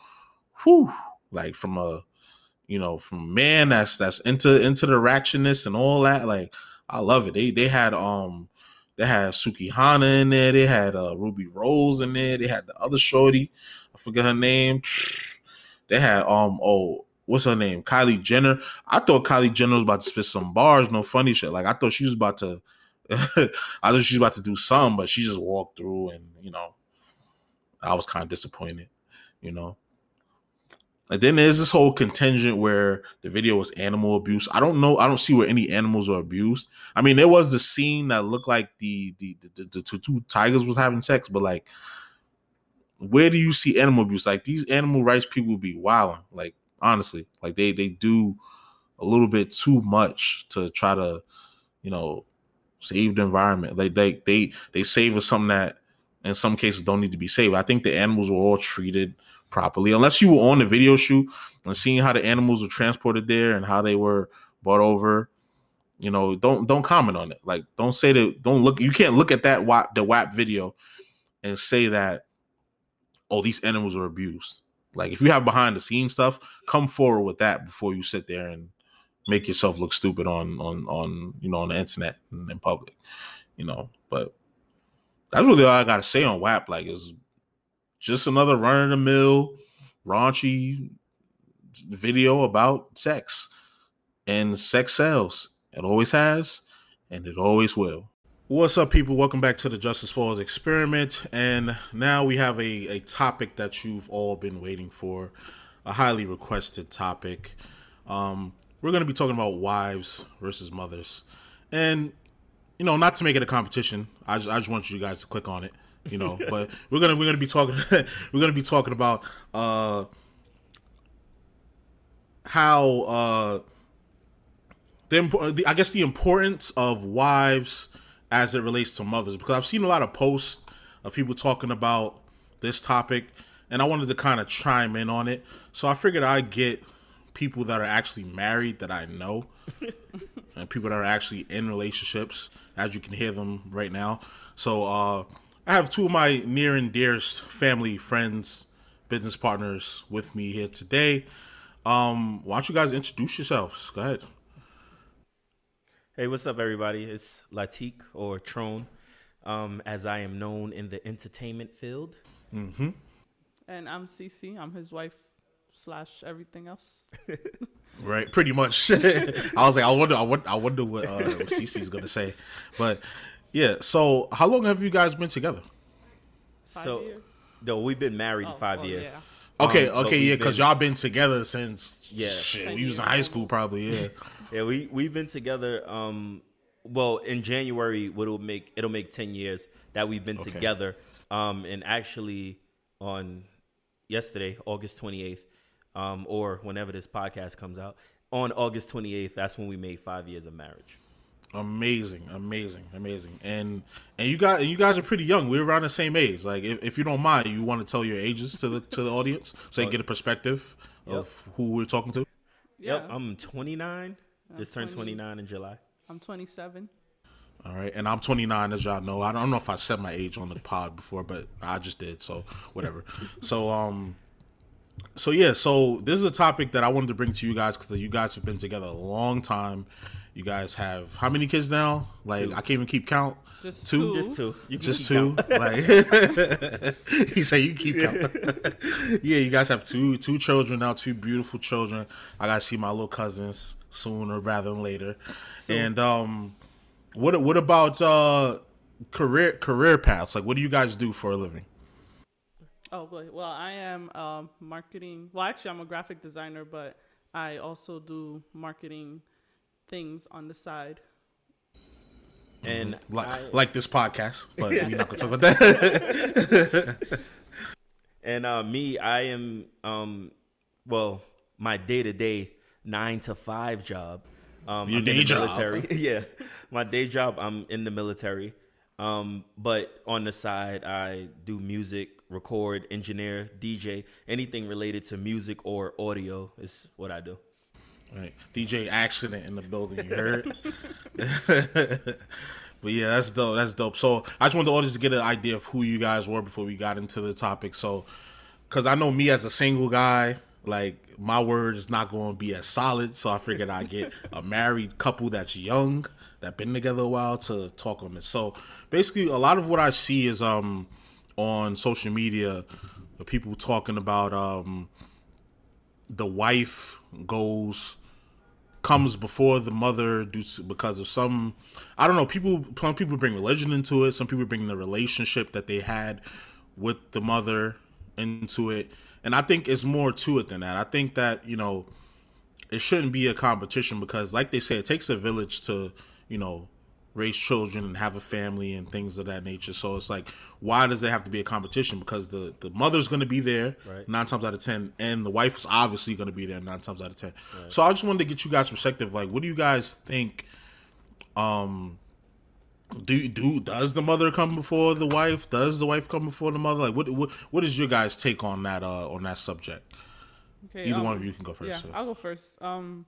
whew, like from a you know, from man that's that's into into the ratchetness and all that, like I love it. They they had um they had Sukihana in there. They had uh, Rubi Rose in there. They had the other shorty. I forget her name. They had um oh what's her name? Kylie Jenner. I thought Kylie Jenner was about to spit some bars. No funny shit. Like I thought she was about to. I thought she was about to do some, but she just walked through, and you know, I was kind of disappointed. You know, and then there's this whole contingent where the video was animal abuse. I don't know. I don't see where any animals are abused. I mean, there was the scene that looked like the the the, the, the two tigers was having sex, but like, where do you see animal abuse? Like these animal rights people be wilding. Like honestly, like they they do a little bit too much to try to, you know, save the environment. Like they they they save us something that in some cases don't need to be saved. I think the animals were all treated properly, unless you were on the video shoot and seeing how the animals were transported there and how they were brought over. You know, don't don't comment on it. Like, don't say that. Don't look. You can't look at that WAP, the WAP video and say that, oh, these animals are abused. Like, if you have behind the scenes stuff, come forward with that before you sit there and make yourself look stupid on on on you know on the internet and in public, you know. But that's really all I gotta say on WAP. Like, is just another run of the mill, raunchy video about sex, and sex sells. It always has, and it always will. What's up, people? Welcome back to the Justice Falls experiment. And now we have a, a topic that you've all been waiting for, a highly requested topic. Um, we're going to be talking about wives versus mothers. And, you know, not to make it a competition, I just, I just want you guys to click on it, you know, but we're going to, we're to be talking, we're to be talking about, uh, how, uh, the, the, I guess the importance of wives as it relates to mothers because I've seen a lot of posts of people talking about this topic and I wanted to kind of chime in on it. So I figured I'd get people that are actually married that I know and people that are actually in relationships as you can hear them right now. So uh, I have two of my near and dearest family friends, business partners with me here today. Um, why don't you guys introduce yourselves? Go ahead. Hey, what's up, everybody? It's Latik or Trone, um, as I am known in the entertainment field. Mm-hmm. And I'm CC. I'm his wife slash everything else. right, pretty much. I was like, I wonder, I wonder, I wonder what uh, CC's gonna say, but yeah. So, how long have you guys been together? Five so, years. no, we've been married Oh, five well, years. yeah. Okay, Um, okay, yeah, because y'all been together since Yeah. shit, we was in high school probably, yeah. Yeah, we we've been together. Um, well, in January, it'll make it'll make ten years that we've been Okay. together. Um, and actually, on yesterday, August twenty eighth, um, or whenever this podcast comes out, on August twenty eighth, that's when we made five years of marriage. Amazing, amazing, amazing. And and you got and you guys are pretty young. We're around the same age. Like if, if you don't mind, you want to tell your ages to the to the audience so they get a perspective of who we're talking to. Yep, Yes. I'm twenty nine. Just turned 20. twenty nine in July. I'm 27. All right, and I'm 29, as y'all know. I don't know if I said my age on the pod before, but I just did, so whatever. so, um, so yeah, so this is a topic that I wanted to bring to you guys because you guys have been together a long time. You guys have how many kids now? Like I can't even keep count. Just Two? two. Just two. You can Just keep two. count. Like he said, you keep count. yeah, you guys have two two children now, two beautiful children. I gotta see my little cousins sooner rather than later. and um, what what about uh career career paths? Like, what do you guys do for a living? Oh, boy. Well, I am um, marketing. Well, actually, I'm a graphic designer, but I also do marketing things on the side. And Like I- like this podcast, but we're not gonna talk about that. And uh, me, I am, um, well, my day to day nine to five job. Um, Your I'm in day the job. military. yeah, my day job. I'm in the military. Um, but on the side, I do music, record, engineer, DJ, anything related to music or audio is what I do. Right. DJ accident in the building, you heard? but yeah, that's dope. That's dope. So I just want the audience to get an idea of who you guys were before we got into the topic. So, because I know me as a single guy, like my word is not going to be as solid. So I figured I'd get a married couple that's young, that been together a while to talk on this. So basically, a lot of what I see is um on social media, people talking about um the wife goes comes before the mother due to, because of some I don't know people some people bring religion into it some people bring the relationship that they had with the mother into it. And I think it's more to it than that. I think that you know it shouldn't be a competition because like they say it takes a village to you know raise children and have a family and things of that nature. So it's like why does it have to be a competition? Because the the mother's going to be there Right. nine times out of ten and the wife is obviously going to be there nine times out of ten. So i just wanted to get you guys perspective. Like what do you guys think um do do does the mother come before the wife? Does the wife come before the mother? Like what what, what is your guys take on that uh on that subject? Okay, either um, one of you can go first Yeah, so. I'll go first. Um,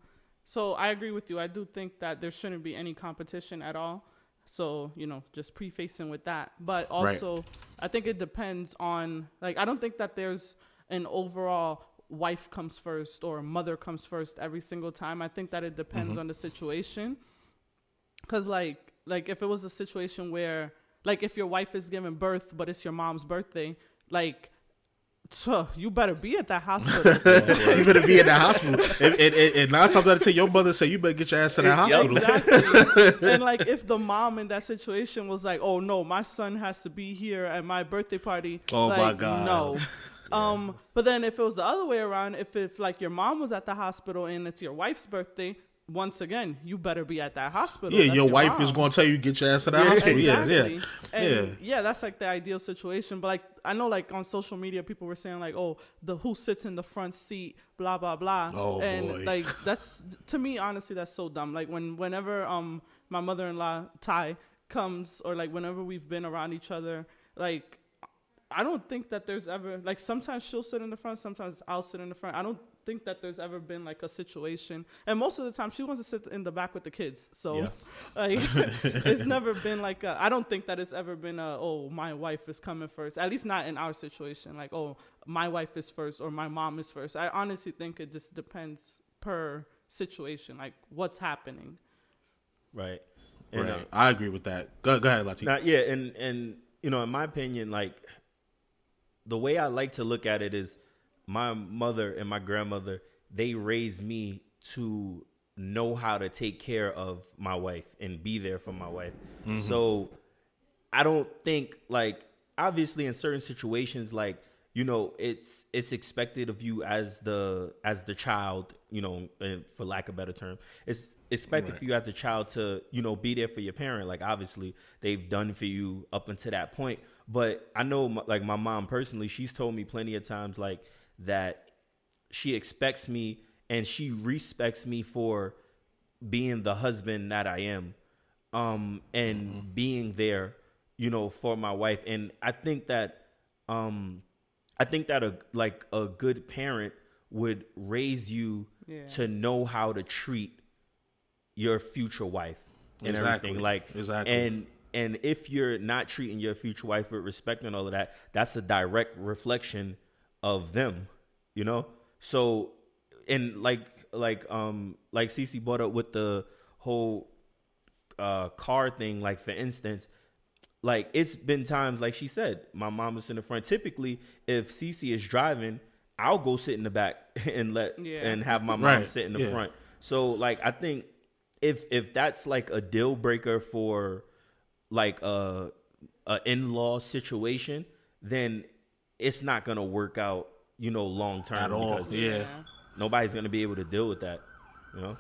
so I agree with you. I do think that there shouldn't be any competition at all. So you know, just prefacing with that. But also, I think it depends on like I don't think that there's an overall wife comes first or mother comes first every single time. I think that it depends Mm-hmm. on the situation. Cause like like if it was a situation where like if your wife is giving birth but it's your mom's birthday, like you better be at that hospital. you better be at the hospital. And, and, and, and nine times out of ten, your mother say you better get your ass to that hospital. Exactly. and like if the mom in that situation was like, "Oh no, my son has to be here at my birthday party." Oh, my God. No. Um, but then if it was the other way around, if if like your mom was at the hospital and it's your wife's birthday, once again, you better be at that hospital. Yeah, That's your wife mom. is going to tell you get your ass to that hospital. Exactly. Yeah, yeah, And yeah. yeah, that's like the ideal situation. But like I know like on social media people were saying like, oh, the who sits in the front seat, blah blah blah. Oh, and boy. like that's to me honestly that's so dumb. Like when whenever um my mother in law Ty comes or like whenever we've been around each other, like I don't think that there's ever like sometimes she'll sit in the front, sometimes I'll sit in the front. I don't think that there's ever been like a situation, and most of the time she wants to sit in the back with the kids. So, Yeah. like, it's never been like I I don't think that it's ever been a oh my wife is coming first. At least not in our situation. Like oh my wife is first or my mom is first. I honestly think it just depends per situation, like what's happening. Right. And, uh, Right. I agree with that. Go, go ahead, Latif. Yeah, and and you know, in my opinion, like the way I like to look at it is my mother and my grandmother, they raised me to know how to take care of my wife and be there for my wife. Mm-hmm. So I don't think like obviously in certain situations like you know it's it's expected of you as the as the child you know and for lack of a better term. It's expected for you as the child to you know be there for your parent. Like obviously they've done for you up until that point. But i know my, like my mom personally she's told me plenty of times like that she expects me and she respects me for being the husband that I am um and being there you know for my wife and I think that um I think that a like a good parent would raise you Yeah. to know how to treat your future wife and Exactly. everything like Exactly. and and if you're not treating your future wife with respect and all of that that's a direct reflection of them you know so and like like um like Cece brought up with the whole uh car thing like for instance like it's been times like she said my mom is in the front typically if Cece is driving I'll go sit in the back and let Yeah. and have my mom Right, sit in the yeah. front so like I think if if that's like a deal breaker for like a a in-law situation then it's not gonna work out you know long term At all, because yeah. nobody's gonna be able to deal with that you know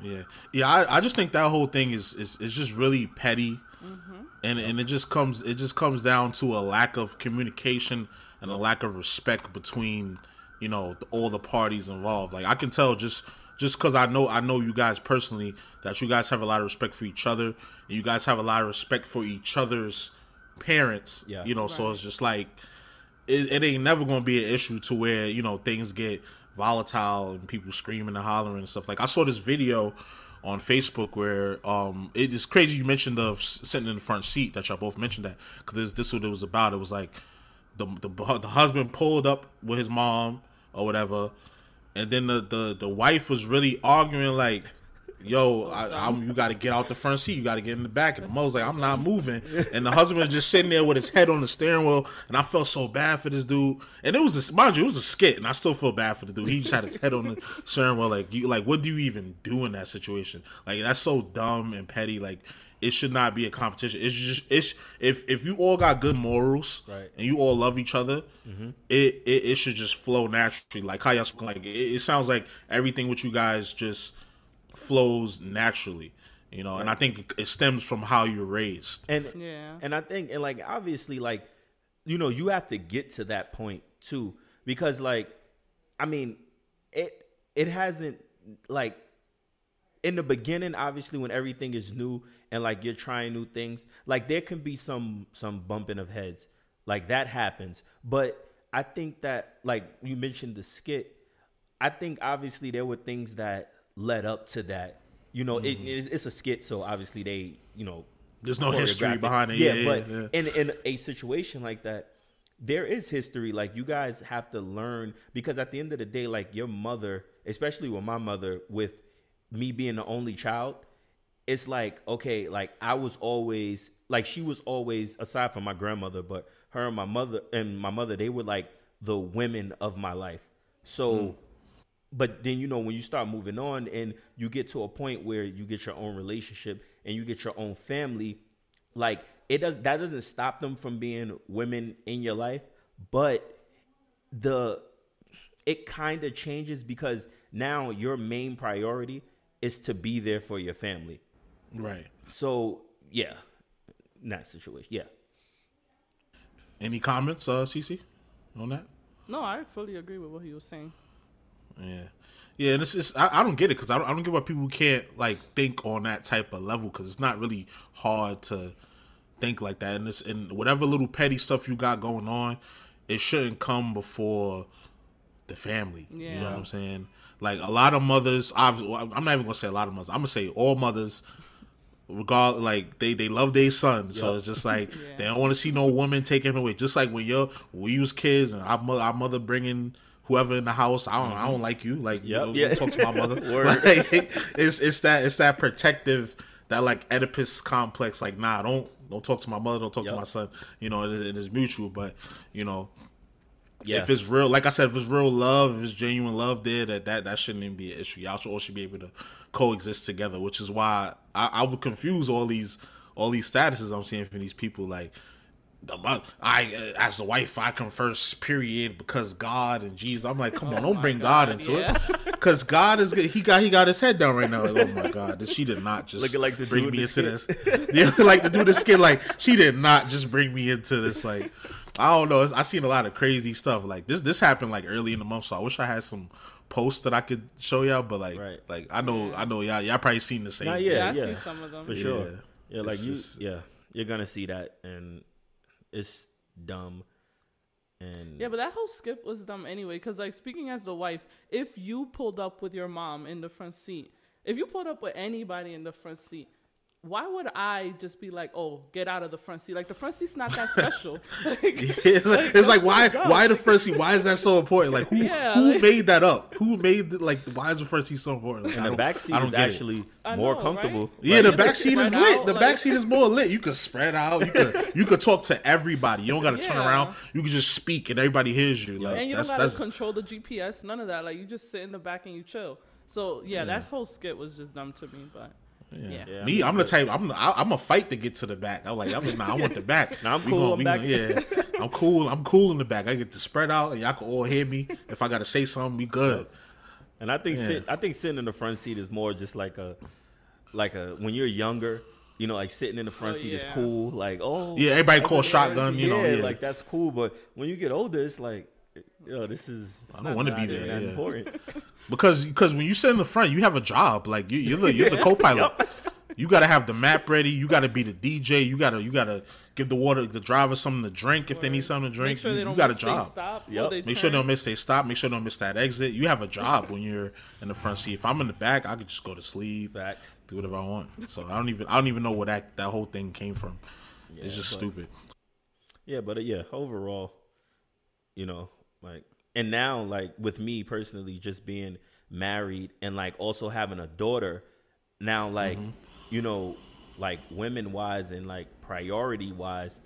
Yeah, yeah. I, I just think that whole thing is is, is just really petty, mm-hmm. and and it just comes it just comes down to a lack of communication and a lack of respect between you know all the parties involved. Like I can tell just just because I know I know you guys personally that you guys have a lot of respect for each other, and you guys have a lot of respect for each other's parents. Yeah. you know, so it's just like it, it ain't never gonna be an issue to where you know things get volatile and people screaming and hollering and stuff. Like I saw this video on Facebook where um it is crazy. You mentioned the sitting in the front seat that y'all both mentioned that because this is what it was about. It was like the the the husband pulled up with his mom or whatever, and then the the the wife was really arguing like. Yo, I, I'm, you got to get out the front seat. You got to get in the back. And the mother's like, I'm not moving. And the husband was just sitting there with his head on the steering wheel. And I felt so bad for this dude. And it was, a, mind you, it was a skit. And I still feel bad for the dude. He just had his head on the steering wheel. Like, you, like, what do you even do in that situation? Like, that's so dumb and petty. Like, it should not be a competition. It's just, it's if if you all got good morals Right. and you all love each other, mm-hmm. it, it it should just flow naturally. Like how y'all like it, it sounds like everything with you guys just flows naturally, you know. And I think it stems from how you're raised. and Yeah. and I think and like obviously like you know you have to get to that point too because like I mean it it hasn't like in the beginning obviously when everything is new and like you're trying new things like there can be some some bumping of heads like that happens but I think that like you mentioned the skit I think obviously there were things that led up to that you know it, mm-hmm. it's it's a skit so obviously they you know There's no history behind it. Yeah, Yeah, but yeah, in in a situation like that, there is history. Like you guys have to learn because at the end of the day, like your mother, especially with my mother, with me being the only child, it's like okay, like I was always like she was always aside from my grandmother, but her and my mother and my mother, they were like the women of my life. So hmm. But then you know when you start moving on and you get to a point where you get your own relationship and you get your own family like it does that doesn't stop them from being women in your life but the it kind of changes because now your main priority is to be there for your family Right. so yeah that situation yeah Any comments, uh, CC, on that? No, I fully agree with what he was saying. Yeah, yeah, and it's just I, I don't get it because I don't, I don't get why people can't like think on that type of level because it's not really hard to think like that. And it's and whatever little petty stuff you got going on, it shouldn't come before the family. Yeah. You know what I'm saying? Like a lot of mothers, I've, I'm not even gonna say a lot of mothers. I'm gonna say all mothers. Regard like they they love their sons, so Yup. it's just like Yeah. they don't want to see no woman take him away. Just like when you're when we was kids and our mother, our mother bringing whoever in the house, I don't I don't mm-hmm. like you, like you know, yeah. don't talk to my mother. Like, it's it's that it's that protective that like Oedipus complex. Like nah, don't don't talk to my mother, don't talk to my son. You know, it is, it is mutual, but you know yeah if it's real, like I said, if it's real love, if it's genuine love there, that that, that shouldn't even be an issue. Y'all should all should be able to coexist together, which is why I, I would confuse all these all these statuses I'm seeing from these people. Like, the mo- I uh, as the wife, I come first, period, because God and Jesus. I'm like, come on, don't bring God, God, into yeah. it, because God is good. he got he got his head down right now. Like, oh my God, she did not just Looking like the bring me with into the this. yeah, like the dude the skin. Like she did not just bring me into this. Like I don't know. It's, I seen a lot of crazy stuff. Like this this happened like early in the month, so I wish I had some posts that I could show y'all. But like Right. like I know I know y'all y'all probably seen the same. Nah, Yeah, yeah I yeah see some of them. for sure Yeah. yeah like It's you just- yeah you're gonna see that and it's dumb and Yeah, but that whole skip was dumb anyway. Cause like speaking as the wife, if you pulled up with your mom in the front seat, if you pulled up with anybody in the front seat, why would I just be like, oh, get out of the front seat? Like the front seat's not that special. Like, it's like, it's like why dumb. why the front seat? Why is that so important? Like who Yeah, who like- made that up? Who made the, like why is the front seat so important? Like, I and the back seat is get it. actually I more know, comfortable right? Yeah, Like, the back seat is lit. out, The like- back seat is more lit. You can spread out. You could you could talk to everybody. You don't got to turn around. You can just speak and everybody hears you. Like and you that's don't gotta that's control the GPS, none of that. Like you just sit in the back and you chill. So yeah, that whole skit was just dumb to me. But yeah, Yeah, I me. I'm the but- type. I'm I, I'm a fight to get to the back. I'm like I'm like, nah, I want the back. Nah, I'm We cool, gonna- I'm back. gonna- yeah, I'm cool. I'm cool in the back. I get to spread out and y'all can all hear me. If I gotta say something, we good. And I think Yeah. sit, I think sitting in the front seat is more just like a like a when you're younger, you know, like sitting in the front Oh, seat is cool. Like oh Yeah, everybody that's call shotgun, you know, yeah. like that's cool. But when you get older, it's like, yo, this is. I don't wanna be there, yeah. because because when you sit in the front, you have a job. Like you, you're the you're the co-pilot. You got to have the map ready. You got to be the DJ. You gotta you gotta give the water the driver something to drink if they need something to drink. sure you, you got a job. stop. Yep. Make sure they don't miss they stop. Make sure they don't miss that exit. You have a job when you're in the front seat. If I'm in the back, I could just go to sleep, Facts. do whatever I want. So I don't even I don't even know where that that whole thing came from. it's just but- stupid. Yeah, but uh, yeah, overall, you know, like, and now, like, with me personally, just being married and like also having a daughter, now, like, you know, like women wise and like priority wise,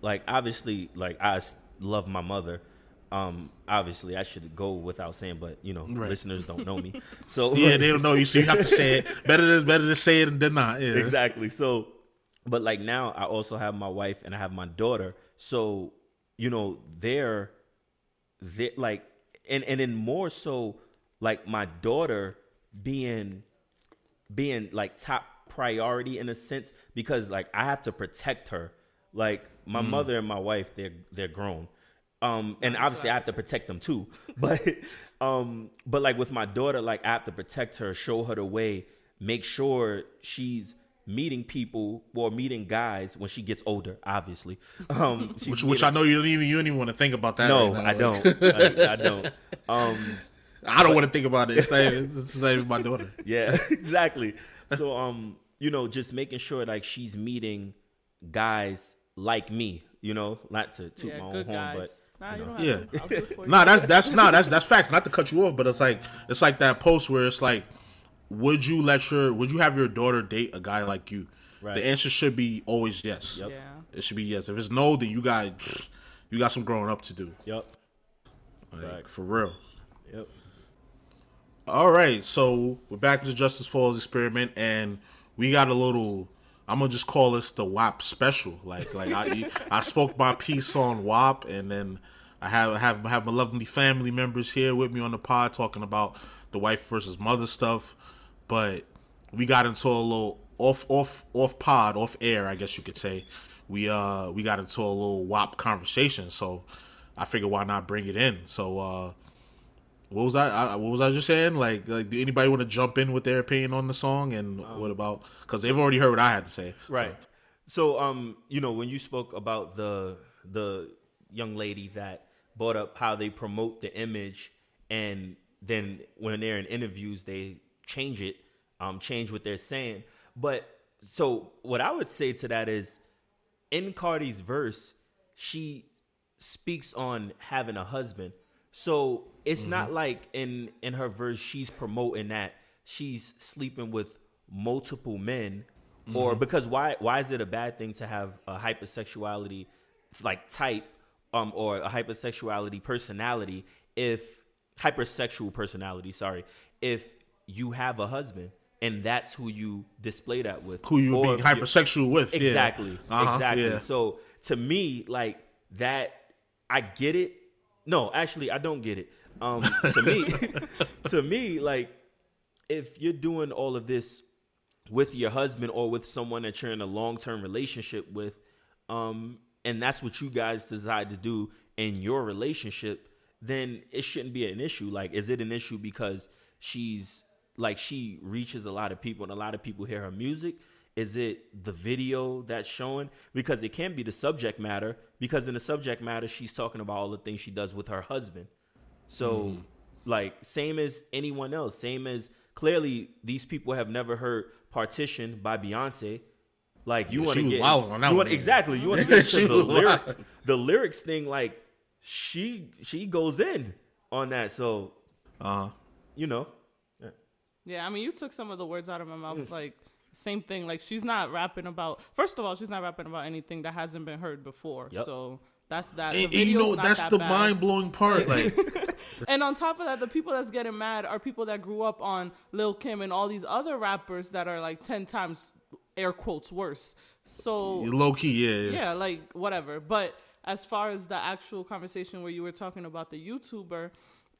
like, obviously, like, I love my mother. Um, obviously, I should go without saying, but you know, Right. listeners don't know me, so Yeah, they don't know you, so you have to say it. Better to better to say it than not. Yeah. exactly. So, but like now, I also have my wife and I have my daughter. So, you know, they're they like, and and then more so, like my daughter being being like top priority in a sense because like I have to protect her. Like my mother and my wife, they're they're grown. Um and obviously I have to protect them too. But um but like with my daughter, like I have to protect her, show her the way, make sure she's meeting people or meeting guys when she gets older, obviously. Um she's Which which I know you don't even you don't even want to think about that. No, right now. I don't. I, I don't. Um I don't want to think about it. It's not, even- it's not even my daughter. Yeah, exactly. So um, you know, just making sure like she's meeting guys like me, You know, not to toot Yeah, my own good horn, guys. Nah, you don't have Yeah. to. I'll do it for you. Nah, that's that's not that's that's facts. Not to cut you off, but it's like it's like that post where it's like, would you let your would you have your daughter date a guy like you? Right. The answer should be always yes. Yep. Yeah. It should be yes. If it's no, then you got you got some growing up to do. yep, Like, Facts. for real. yep. All right, so we're back to Justice Falls experiment, and we got a little. I'm gonna just call this the WAP special. Like, like I, I spoke my piece on WAP, and then I have I have I have my lovely family members here with me on the pod talking about the wife versus mother stuff. But we got into a little off off off pod off air, I guess you could say. We uh we got into a little WAP conversation, so I figured why not bring it in. So uh what was I, I? What was I just saying? Like, like, do anybody want to jump in with their opinion on the song? And what about? Because they've already heard what I had to say. Right. So, um, you know, when you spoke about the the young lady that brought up how they promote the image, and then when they're in interviews, they change it, um, change what they're saying. But so, what I would say to that is, in Cardi's verse, she speaks on having a husband. So it's not like in in her verse she's promoting that she's sleeping with multiple men or because why why is it a bad thing to have a hypersexuality like type um or a hypersexuality personality if hypersexual personality sorry if you have a husband and that's who you display that with Who you being hypersexual with? yeah. Exactly. Uh-huh, Exactly. yeah. So to me, like that, I get it. No, actually, I don't get it. Um, to me, to me, like if you're doing all of this with your husband or with someone that you're in a long term relationship with, um, and that's what you guys decide to do in your relationship, then it shouldn't be an issue. Like, is it an issue because she's like she reaches a lot of people and a lot of people hear her music? Is it the video that's showing? Because it can be the subject matter, because in the subject matter, she's talking about all the things she does with her husband. So, like, same as anyone else, same as clearly these people have never heard Partition by Beyonce. Like, you want to get wildin' on that you wanna- exactly. You want to get to the lyrics, the lyrics thing. Like, she she goes in on that. So, Uh, you know, Yeah, I mean, you took some of the words out of my mouth. Like, same thing. Like, she's not rapping about. First of all, she's not rapping about anything that hasn't been heard before. Yep. So that's that. and, and you know that's that the mind blowing part. Like, And on top of that, the people that's getting mad are people that grew up on Lil Kim and all these other rappers that are like ten times air quotes worse. So low key, yeah, yeah. yeah, like whatever. But as far as the actual conversation where you were talking about the YouTuber,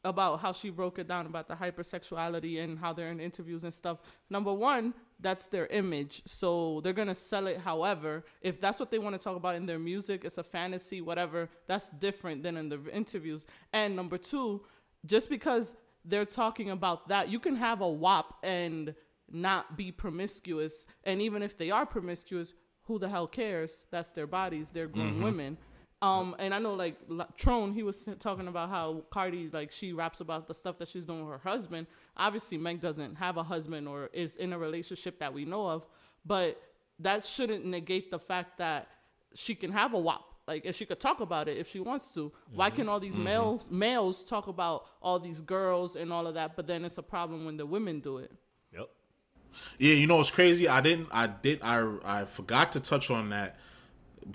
about how she broke it down about the hypersexuality and how they're in interviews and stuff. Number one, that's their image. So they're gonna sell it however. If that's what they want to talk about in their music, it's a fantasy, whatever, that's different than in the interviews. And number two, just because they're talking about that, you can have a WAP and not be promiscuous. And even if they are promiscuous, who the hell cares? That's their bodies. They're grown mm-hmm. women. Um, and I know like La- Trone, he was talking about how Cardi like she raps about the stuff that she's doing with her husband. Obviously, Meg doesn't have a husband or is in a relationship that we know of, but that shouldn't negate the fact that she can have a WAP. Like, if she could talk about it if she wants to. Why can all these males males talk about all these girls and all of that, but then it's a problem when the women do it? yep. Yeah, you know what's crazy? I didn't. I did. I I forgot to touch on that, but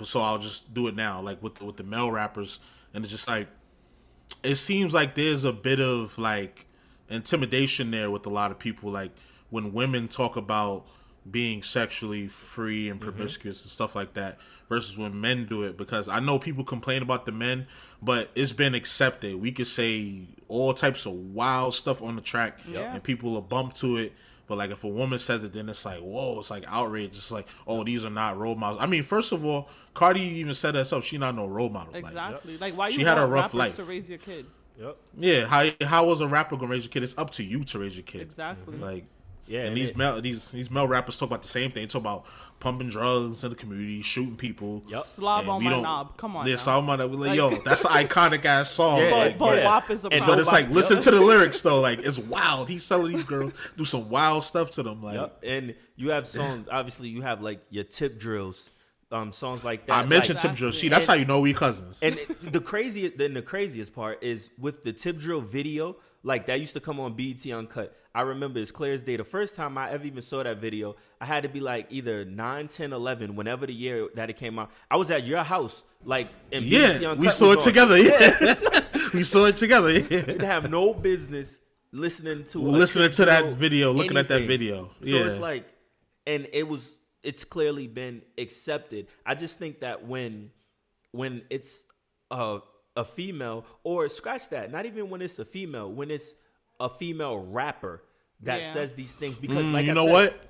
so I'll just do it now. Like with with the male rappers, and it's just like it seems like there's a bit of like intimidation there with a lot of people. Like when women talk about being sexually free and mm-hmm. promiscuous and stuff like that versus when men do it because I know people complain about the men but it's been accepted we could say all types of wild stuff on the track Yeah. and people are bump to it but like if a woman says it then it's like whoa it's like outrage it's like oh these are not role models I mean first of all Cardi even said herself she not no role model like, Exactly. Like, why you She had a rough life. to raise your kid? Yep. yeah how how was a rapper gonna raise your kid it's up to you to raise your kid Exactly. like Yeah. and and these it- male these these male rappers talk about the same thing. They talk about pumping drugs in the community, shooting people. Yep. Slob on we my don't- knob. Come on. Yeah, now. so I'm on like, yo, that's an iconic ass song. Yeah, like, but but yeah. WAP is a And- but it's like listen to the lyrics though. Like it's wild. He's selling these girls, do some wild stuff to them. Like Yep. And you have songs. Obviously, you have like your tip drills. um, songs like that. I mentioned like, Tip Drill. See, that's and- how you know we cousins. and the craziest, then the craziest part is with the tip drill video. Like that used to come on BET Uncut. I remember as clear as day. The first time I ever even saw that video, I had to be like either 9, 10, 11, whenever the year that it came out. I was at your house, like, and yeah, we saw it on. together. Yeah, we saw it together. Yeah. Didn't have no business listening to listening to that video, looking at that video. So Yeah. it's like, and it was, it's clearly been accepted. I just think that when, when it's a a female, or scratch that, not even when it's a female, when it's a female rapper that Yeah. says these things, because Mm, like you I know said, what?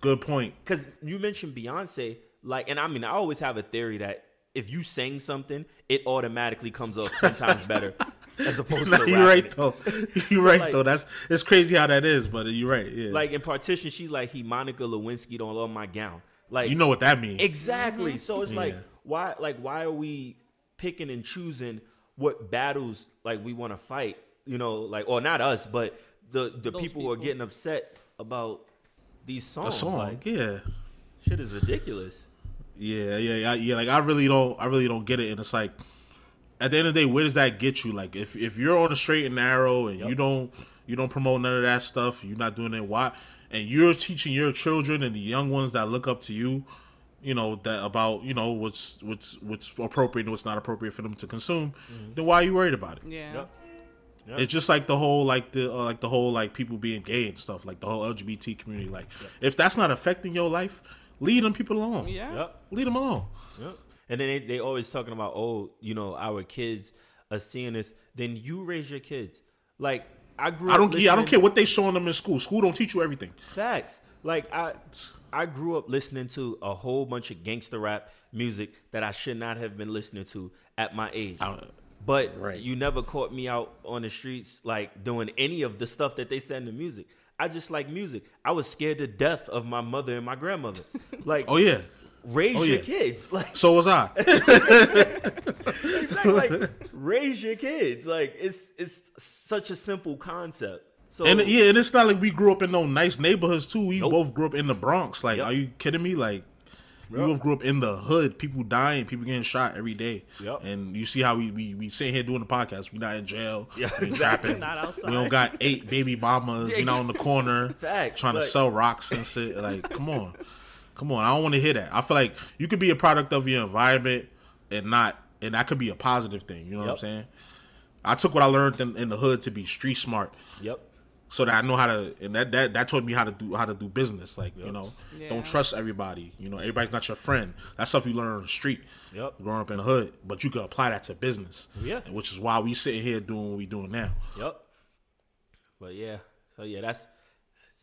Good point. because you mentioned Beyonce, like, and I mean, I always have a theory that if you sing something, it automatically comes off ten times better as opposed Nah, to you're right it. though. You're right like- though. That's it's crazy how that is, but you're right. Yeah. Like in partition, she's like he Monica Lewinsky don't love my gown. Like you know what that means. exactly. So it's like why like why are we picking and choosing what battles like we want to fight? You know, like or not us, but the the Those people, who are getting upset about these songs. a song. Like yeah. shit is ridiculous. Yeah, yeah, yeah, yeah. Like I really don't, I really don't get it. And it's like, at the end of the day, where does that get you? Like, if if you're on a straight and narrow and you don't, you don't promote none of that stuff, you're not doing it. Why? And you're teaching your children and the young ones that look up to you, you know, that about you know what's what's what's appropriate and what's not appropriate for them to consume. Mm-hmm. Then why are you worried about it? Yeah. Yep. Yep. It's just like the whole like the uh, like the whole like people being gay and stuff, like the whole LGBT community. Like, if that's not affecting your life, leave them people alone. Yeah. Yep. Leave them alone. Yep. And then they, they always talking about, oh, you know, our kids are seeing this. Then you raise your kids. Like I grew. I don't. Yeah, I don't care what they showing them in school. School don't teach you everything. Facts. Like I, I grew up listening to a whole bunch of gangster rap music that I should not have been listening to at my age. But Right. you never caught me out on the streets like doing any of the stuff that they said in the music. I just like music. I was scared to death of my mother and my grandmother. Like, Oh yeah. raise oh, your yeah. kids. Like, So was I. exactly, like raise your kids. Like, it's it's such a simple concept. So and yeah, and it's not like we grew up in no nice neighborhoods too. We Nope. both grew up in the Bronx. Like, Yep. are you kidding me? Like, we both grew up in the hood. People dying, people getting shot every day. Yep. And you see how we we we sitting here doing the podcast. We're not in jail. Yeah, we exactly. trapping. Not outside. We don't got eight baby mamas. You know, on the corner, Facts, trying to sell rocks and shit. Like, come on, come on. I don't want to hear that. I feel like you could be a product of your environment and not, and that could be a positive thing. You know what I'm saying? I took what I learned in, in the hood to be street smart Yep. So that I know how to and that that that taught me how to do how to do business. Like you know, Yeah. don't trust everybody. You know, everybody's not your friend. That's stuff you learn on the street. Yep. Growing up in the hood, but you can apply that to business. Yeah. which is why we sitting here doing what we doing now. Yep. But yeah, so yeah, that's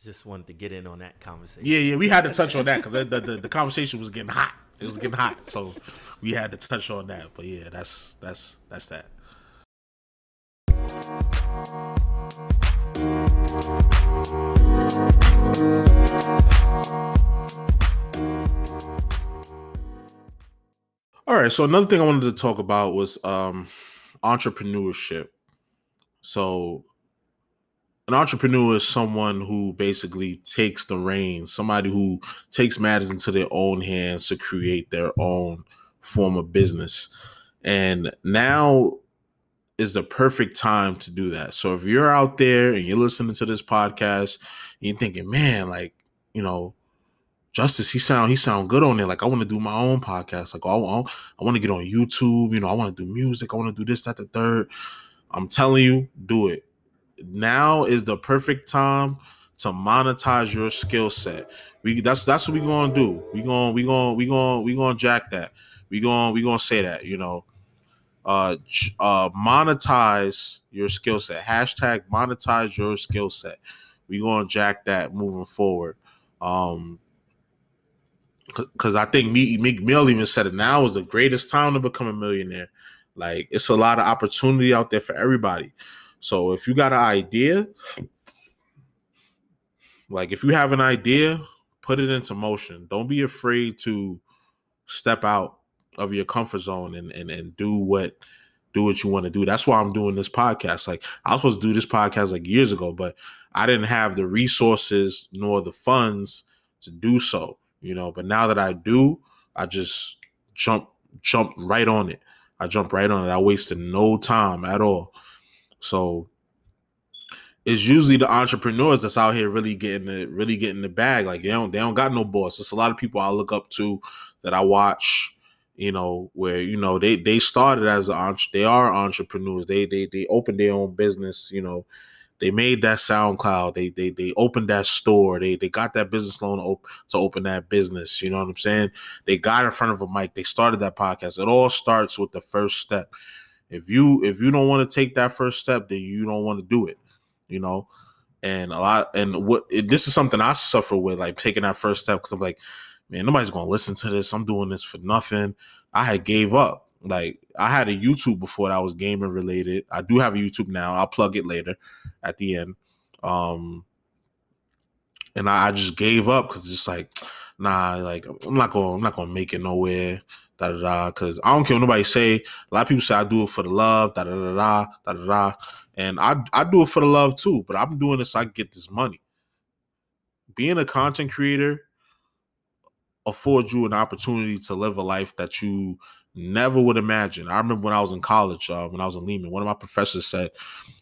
just wanted to get in on that conversation. Yeah, yeah, we had to touch on that because the, the, the the conversation was getting hot. It was getting hot, so we had to touch on that. But yeah, that's that's that's that. All right, so another thing I wanted to talk about was um entrepreneurship. So an entrepreneur is someone who basically takes the reins, somebody who takes matters into their own hands to create their own form of business. And now is the perfect time to do that. So if you're out there and you're listening to this podcast, and you're thinking, man, like, you know, Justice, he sound he sound good on there. Like I want to do my own podcast. Like I, want I want to get on YouTube. You know, I want to do music. I want to do this, that, the third. I'm telling you, do it. Now is the perfect time to monetize your skill set. We that's that's what we gonna do. We gonna we gonna we gonna we gonna jack that. We gonna we gonna say that. You know, uh, uh, monetize your skill set. Hashtag monetize your skill set. We gonna jack that moving forward. Um, because I think me Meek Mill even said it now is the greatest time to become a millionaire. Like it's a lot of opportunity out there for everybody. So if you got an idea, like if you have an idea, put it into motion. Don't be afraid to step out of your comfort zone and and, and do what do what you want to do. That's why I'm doing this podcast. Like I was supposed to do this podcast like years ago, but I didn't have the resources nor the funds to do so, you know. But now that I do, I just jump jumped right on it. I jumped right on it. I wasted no time at all. So it's usually the entrepreneurs that's out here really getting the really getting the bag. Like they don't they don't got no boss. It's a lot of people I look up to that I watch, you know, where you know they they started as an they are entrepreneurs. They they they opened their own business, you know. They made that SoundCloud. They they they opened that store. They they got that business loan op- to open that business. You know what I'm saying? They got in front of a mic. They started that podcast. It all starts with the first step. If you if you don't want to take that first step, then you don't want to do it you know. And a lot, and what it, this is something I suffer with, like taking that first step because I'm like, man, nobody's gonna listen to this. I'm doing this for nothing. I had gave up. Like I had a YouTube before that was gaming related. I do have a YouTube now. I'll plug it later at the end. Um, and I, I just gave up because it's like, nah, like I'm not gonna, I'm not gonna make it nowhere. Da da da. Because I don't care what nobody say. A lot of people say I do it for the love. Da da da da da da da. And I I do it for the love too, but I'm doing this so I can get this money. Being a content creator affords you an opportunity to live a life that you never would imagine. I remember when I was in college, uh, when I was in Lehman, one of my professors said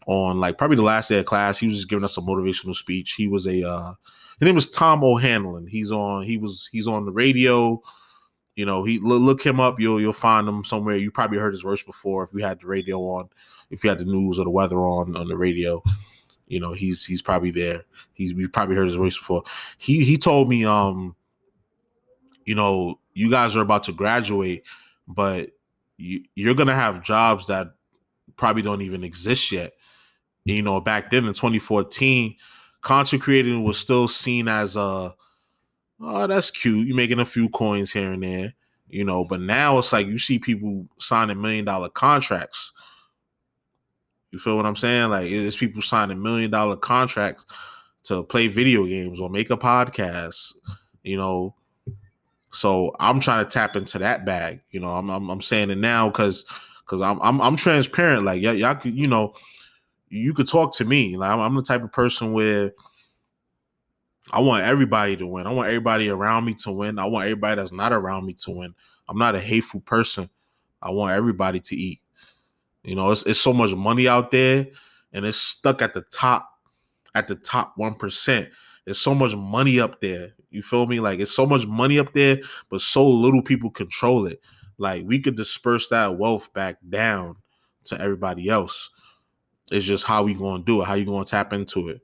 on like probably the last day of class, he was just giving us a motivational speech. He was a uh, his name was Tom O'Hanlon. He's on he was he's on the radio. You know, he look him up. You'll you'll find him somewhere. You probably heard his voice before if you had the radio on if you had the news or the weather on on the radio, you know, he's he's probably there. He's you probably heard his voice before. He he told me, um, you know, you guys are about to graduate, but you, you're gonna have jobs that probably don't even exist yet. You know, back then in 2014, content creating was still seen as a oh, that's cute. You're making a few coins here and there, you know. But now it's like you see people signing million dollar contracts you feel what I'm saying? Like it's people signing million dollar contracts to play video games or make a podcast, you know. So I'm trying to tap into that bag. You know, I'm I'm, I'm saying it now because because I'm, I'm I'm transparent. Like y'all, y'all could, you know, you could talk to me. Like I'm, I'm the type of person where I want everybody to win. I want everybody around me to win. I want everybody that's not around me to win. I'm not a hateful person. I want everybody to eat. You know, it's, it's so much money out there and it's stuck at the top, at the top 1%. There's so much money up there. You feel me? Like it's so much money up there, but so little people control it. Like we could disperse that wealth back down to everybody else. It's just how we gonna do it, how you gonna tap into it.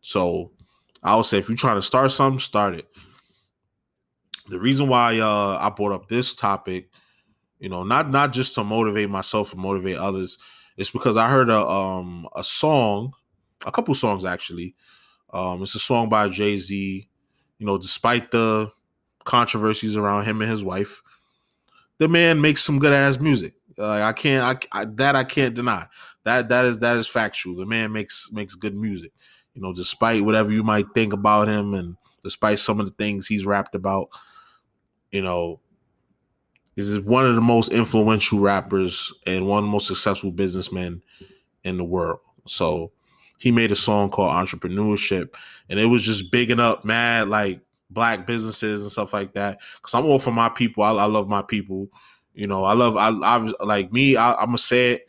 So I would say if you're trying to start something, start it. The reason why uh, I brought up this topic you know, not not just to motivate myself and motivate others. It's because I heard a um a song, a couple songs actually. Um, it's a song by Jay Z. You know, despite the controversies around him and his wife, the man makes some good ass music. Uh, I can't, I, I, that I can't deny. That that is that is factual. The man makes makes good music. You know, despite whatever you might think about him, and despite some of the things he's rapped about, you know, is one of the most influential rappers and one of the most successful businessmen in the world. So he made a song called Entrepreneurship, and it was just bigging up mad like black businesses and stuff like that. Cause I'm all for my people. I, I love my people. You know, I love I, I like me. I, I'm gonna say it.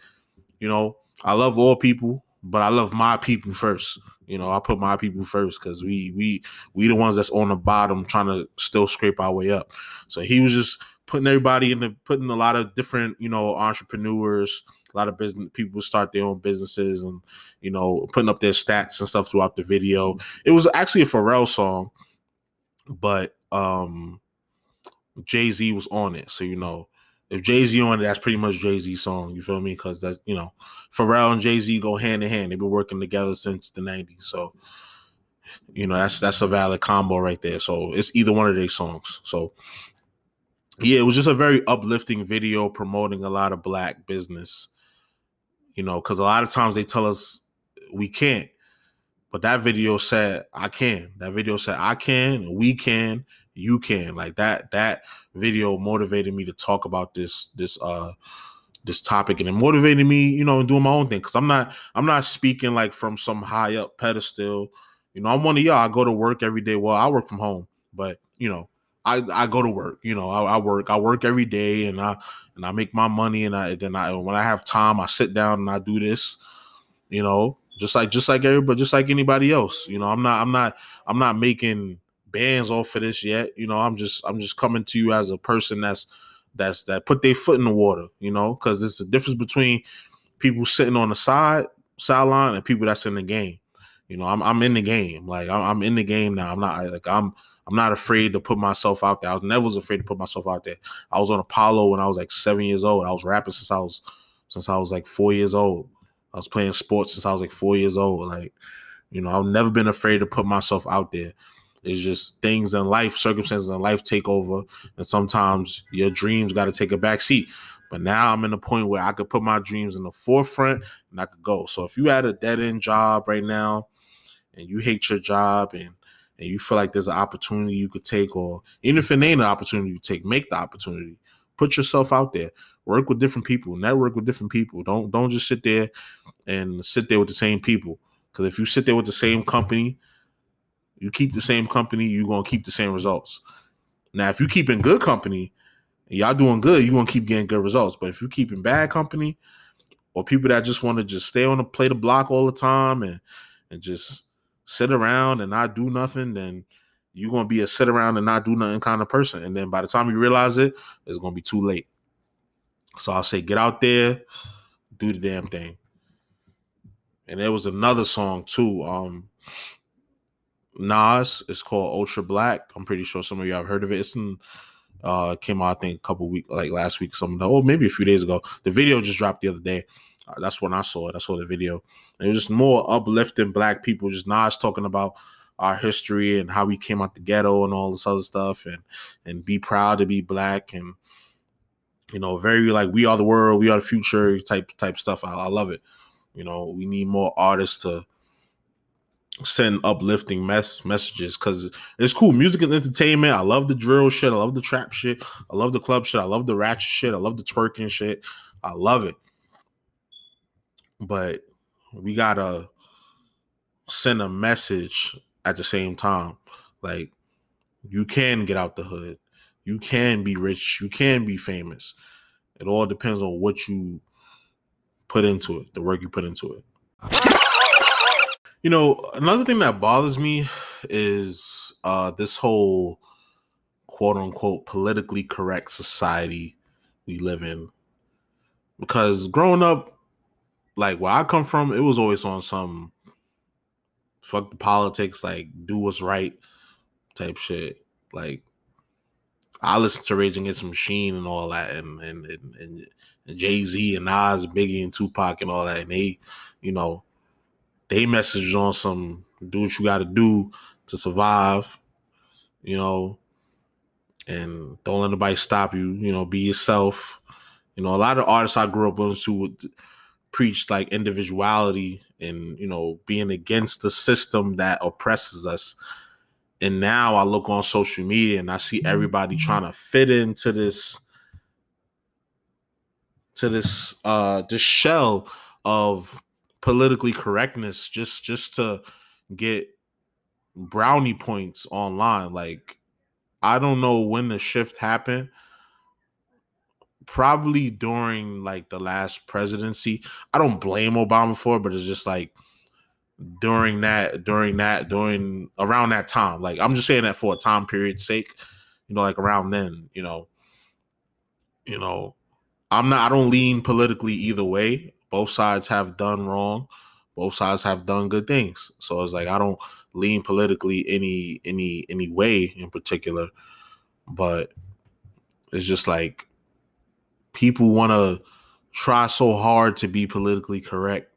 You know, I love all people, but I love my people first. You know, I put my people first because we we we the ones that's on the bottom trying to still scrape our way up. So he was just putting everybody in the putting a lot of different you know entrepreneurs a lot of business people start their own businesses and you know putting up their stats and stuff throughout the video. It was actually a pharrell song but um jay-z was on it. So you know if jay-z on it that's pretty much jay-z song you feel me? Because that's you know pharrell and jay-z go hand in hand. They've been working together since the 90s so you know that's that's a valid combo right there. So it's either one of their songs. So yeah, it was just a very uplifting video promoting a lot of black business. You know, because a lot of times they tell us we can't, but that video said I can. That video said I can, we can, you can. Like that. That video motivated me to talk about this this uh this topic, and it motivated me, you know, doing my own thing. Because I'm not I'm not speaking like from some high up pedestal. You know, I'm one of y'all. I go to work every day. Well, I work from home, but you know, I, I go to work. You know, I, I, work. I work every day, and I and I make my money, and I then I when I have time, I sit down and I do this. You know, just like just like everybody, just like anybody else. You know, I'm not I'm not I'm not making bands off of this yet. You know, I'm just I'm just coming to you as a person that's that's that put their foot in the water. You know, because it's the difference between people sitting on the side sideline and people that's in the game. You know, I'm I'm in the game. Like I'm, I'm in the game now. I'm not like I'm I'm not afraid to put myself out there. I was never was afraid to put myself out there. I was on Apollo when I was like seven years old. I was rapping since I was since I was like four years old. I was playing sports since I was like four years old. Like, you know, I've never been afraid to put myself out there. It's just things in life, circumstances in life take over, and sometimes your dreams got to take a back seat. But now I'm in a point where I could put my dreams in the forefront and I could go. So if you had a dead end job right now and you hate your job and and you feel like there's an opportunity you could take, or even if it ain't an opportunity you take, make the opportunity. Put yourself out there. Work with different people. Network with different people. Don't don't just sit there and sit there with the same people. Because if you sit there with the same company, you keep the same company, you're gonna keep the same results. Now, if you keep in good company and y'all doing good, you're gonna keep getting good results. But if you keep in bad company or people that just want to just stay on the play the block all the time and and just sit around and not do nothing, then you're gonna be a sit around and not do nothing kind of person. And then by the time you realize it, it's gonna be too late. So I'll say get out there, do the damn thing. And there was another song too. Um Nas, it's called Ultra Black. I'm pretty sure some of you have heard of it. It's in uh came out I think a couple weeks like last week something oh maybe a few days ago. The video just dropped the other day. Uh, that's when I saw it. I saw the video. And it was just more uplifting black people, just Nas talking about our history and how we came out the ghetto and all this other stuff and and be proud to be black and you know very like we are the world we are the future type type stuff. I, I love it. You know we need more artists to send uplifting mess messages because it's cool. Music and entertainment i love the drill shit i love the trap shit i love the club shit i love the ratchet shit i love the twerking shit. I love it but we gotta send a message at the same time. Like you can get out the hood. You can be rich. You can be famous. It all depends on what you put into it, the work you put into it. You know, another thing that bothers me is uh this whole quote unquote politically correct society we live in. Because growing up, like where I come from, it was always on some fuck the politics, like do what's right type shit. Like I listen to Rage Against the Machine and all that, and and and, and, Jay Z and Nas, Biggie and Tupac and all that, and they, you know, they message on some do what you got to do to survive, you know, and don't let nobody stop you. You know, be yourself. You know, a lot of artists I grew up with who would preach like individuality and you know being against the system that oppresses us. And now i look on social media and i see everybody mm-hmm. trying to fit into this to this uh this shell of politically correctness just just to get brownie points online. Like i don't know when the shift happened probably during like the last presidency. I don't blame Obama for it, but it's just like during that, during that, during around that time. Like I'm just saying that for a time period sake, you know, like around then, you know, you know, I'm not I don't lean politically either way. Both sides have done wrong. Both sides have done good things. So it's like I don't lean politically any any any way in particular. But it's just like people want to try so hard to be politically correct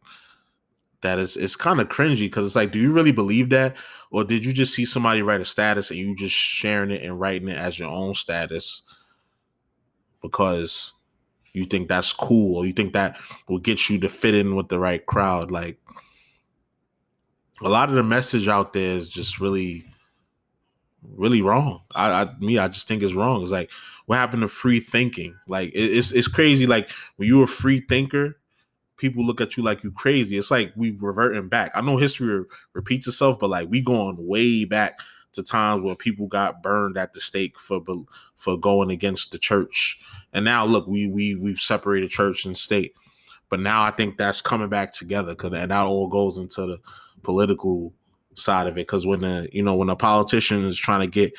that it's it's kind of cringy because it's like, do you really believe that, or did you just see somebody write a status and you just sharing it and writing it as your own status because you think that's cool or you think that will get you to fit in with the right crowd? Like a lot of the message out there is just really really wrong. I, I me, I just think it's wrong. It's like what happened to free thinking? Like it, it's it's crazy. Like when you're a free thinker, people look at you like you crazy. It's like we reverting back. I know history repeats itself, but like we going way back to times where people got burned at the stake for for going against the church. And now look, we we we've separated church and state. But now I think that's coming back together because and that all goes into the political side of it. Because when the you know when a politician is trying to get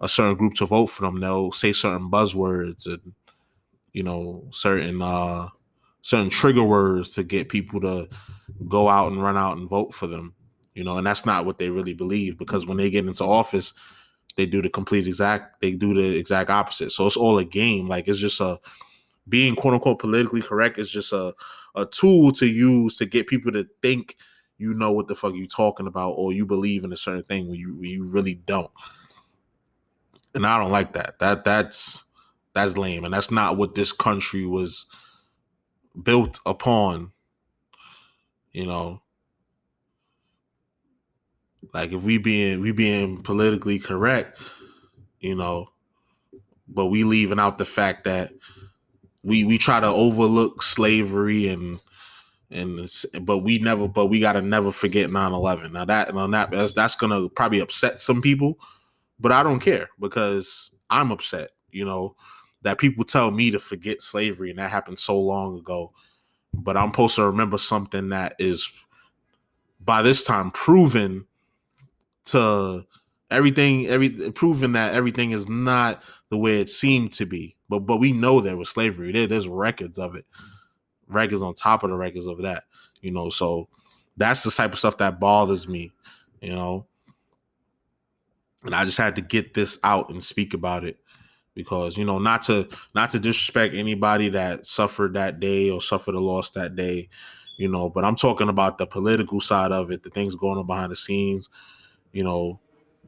a certain group to vote for them, they'll say certain buzzwords and you know certain uh certain trigger words to get people to go out and run out and vote for them. You know, and that's not what they really believe because when they get into office, they do the complete exact they do the exact opposite. So it's all a game. Like it's just a being quote unquote politically correct is just a a tool to use to get people to think you know what the fuck you talking about or you believe in a certain thing when you when you really don't. And I don't like that. That that's that's lame and that's not what this country was built upon. You know, like if we being we being politically correct, you know, but we leaving out the fact that we we try to overlook slavery and and but we never but we got to never forget 9-11 now that on that that's, that's gonna probably upset some people but i don't care because i'm upset you know that people tell me to forget slavery and that happened so long ago but i'm supposed to remember something that is by this time proven to everything every proving that everything is not the way it seemed to be but but we know there was slavery there, there's records of it records on top of the records of that, you know. So that's the type of stuff that bothers me, you know. And I just had to get this out and speak about it because you know not to not to disrespect anybody that suffered that day or suffered a loss that day you know but i'm talking about the political side of it the things going on behind the scenes you know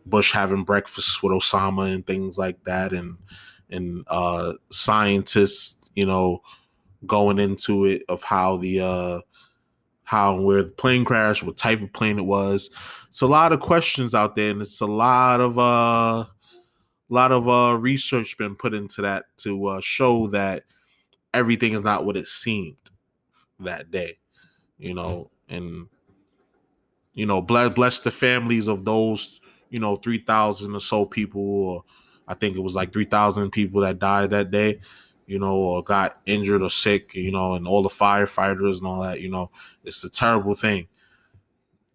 bush having breakfast with osama and things like that and and uh scientists you know going into it of how the uh how and where the plane crashed, what type of plane it was. It's a lot of questions out there, and it's a lot of uh lot of uh research been put into that to uh show that everything is not what it seemed that day, you know, and you know, bless bless the families of those, you know, three thousand or so people, or I think it was like three thousand people that died that day you know, or got injured or sick, you know, and all the firefighters and all that, you know, it's a terrible thing,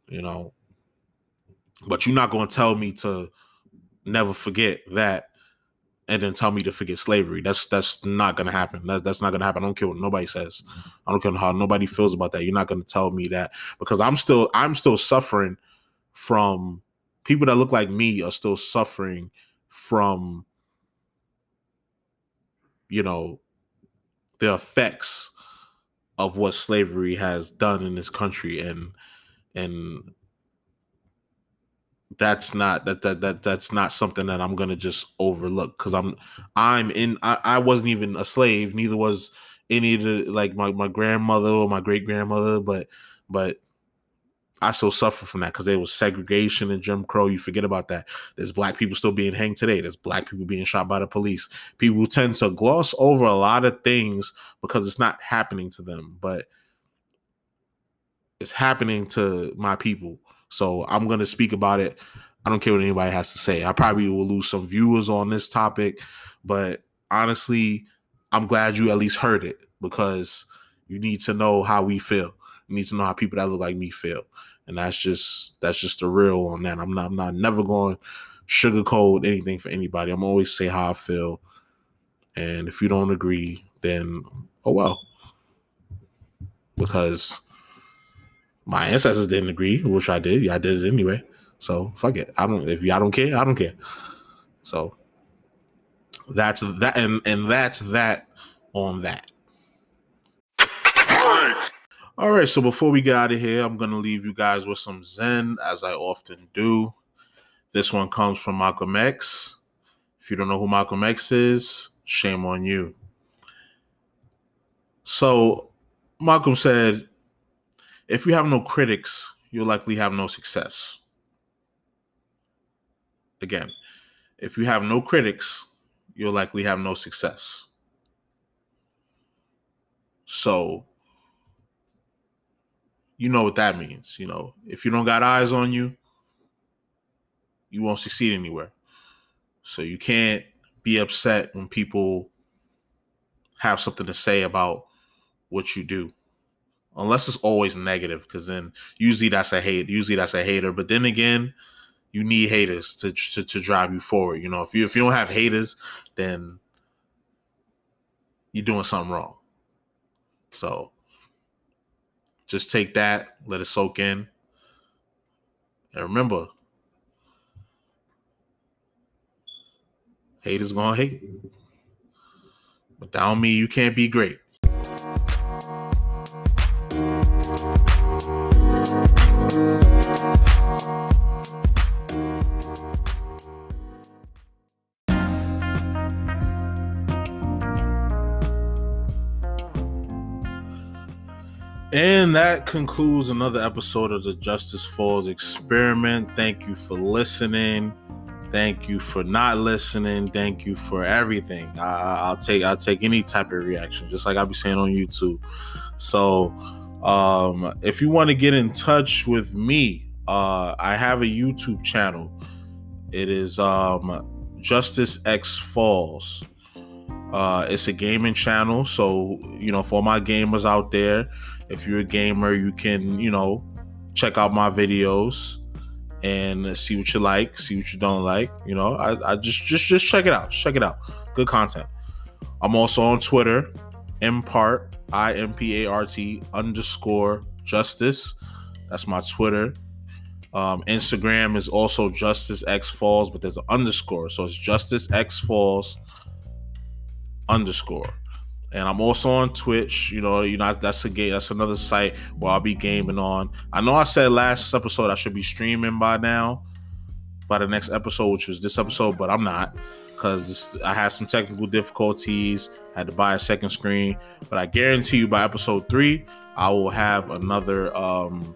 you know. But you're not going to tell me to never forget that and then tell me to forget slavery. That's that's not gonna happen. That, that's not gonna happen. I don't care what nobody says. I don't care how nobody feels about that. You're not gonna tell me that because I'm still I'm still suffering from people that look like me are still suffering from you know, the effects of what slavery has done in this country and and that's not that that, that that's not something that I'm gonna just overlook because I'm I'm in I, I wasn't even a slave, neither was any of the like my, my grandmother or my great grandmother, but but I still suffer from that because there was segregation and Jim Crow. You forget about that. There's black people still being hanged today. There's black people being shot by the police. People tend to gloss over a lot of things because it's not happening to them, but it's happening to my people. So I'm going to speak about it. I don't care what anybody has to say. I probably will lose some viewers on this topic, but honestly, I'm glad you at least heard it because you need to know how we feel. You need to know how people that look like me feel and that's just that's just the real on that. I'm not I'm not never going sugarcoat anything for anybody. I'm always say how I feel, and if you don't agree, then oh well, because my ancestors didn't agree, which I did. Yeah, I did it anyway. So fuck it. I don't. If y'all don't care, I don't care. So that's that, and and that's that on that. All right, so before we get out of here, I'm to leave you guys with some Zen, as I often do. This one comes from Malcolm X. If you don't know who Malcolm X is, shame on you. So, Malcolm said, if you have no critics, you'll likely have no success. Again, if you have no critics, you'll likely have no success. So, you know what that means. You know, if you don't got eyes on you, you won't succeed anywhere. So you can't be upset when people have something to say about what you do. Unless it's always negative, because then usually that's a hate. Usually that's a hater. But then again, you need haters to, to to drive you forward. You know, if you if you don't have haters, then you're doing something wrong. So just take that, let it soak in. And remember, haters gonna hate. But that don't mean you can't be great. And that concludes another episode of the Justice Falls Experiment. Thank you for listening. Thank you for not listening. Thank you for everything. I, will take I'll take any type of reaction, just like I'll be saying on YouTube. So, um, if you want to get in touch with me, uh, I have a YouTube channel. It is um, Justice X Falls. Uh, it's a gaming channel, so you know for my gamers out there if you're a gamer, you can, you know, check out my videos and see what you like, see what you don't like. You know, I, I just just just check it out. Check it out. Good content. I'm also on Twitter, impart I M P A R T underscore justice. That's my Twitter. Um, Instagram is also Justice X Falls, but there's an underscore, so it's Justice X Falls underscore and I'm also on Twitch. You know, you know that's a game. That's another site where I'll be gaming on. I know I said last episode I should be streaming by now, by the next episode, which was this episode, but I'm not because I had some technical difficulties. Had to buy a second screen, but I guarantee you by episode three, I will have another. um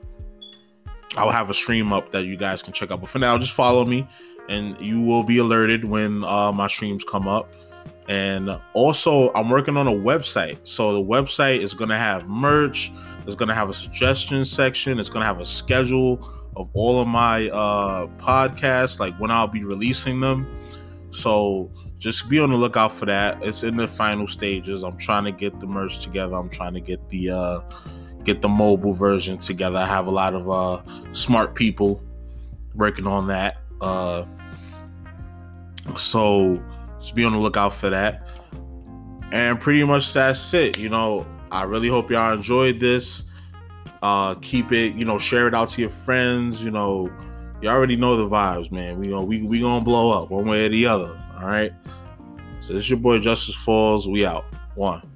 I will have a stream up that you guys can check out. But for now, just follow me, and you will be alerted when uh, my streams come up. And also, I'm working on a website. So the website is going to have merch. It's going to have a suggestion section. It's going to have a schedule of all of my uh, podcasts, like when I'll be releasing them. So just be on the lookout for that. It's in the final stages. I'm trying to get the merch together. I'm trying to get the uh, get the mobile version together. I have a lot of uh, smart people working on that. Uh, so be on the lookout for that. And pretty much that's it. You know, I really hope y'all enjoyed this. Uh keep it, you know, share it out to your friends. You know, you already know the vibes, man. We know we we gonna blow up one way or the other. All right. So this is your boy Justice Falls. We out. One.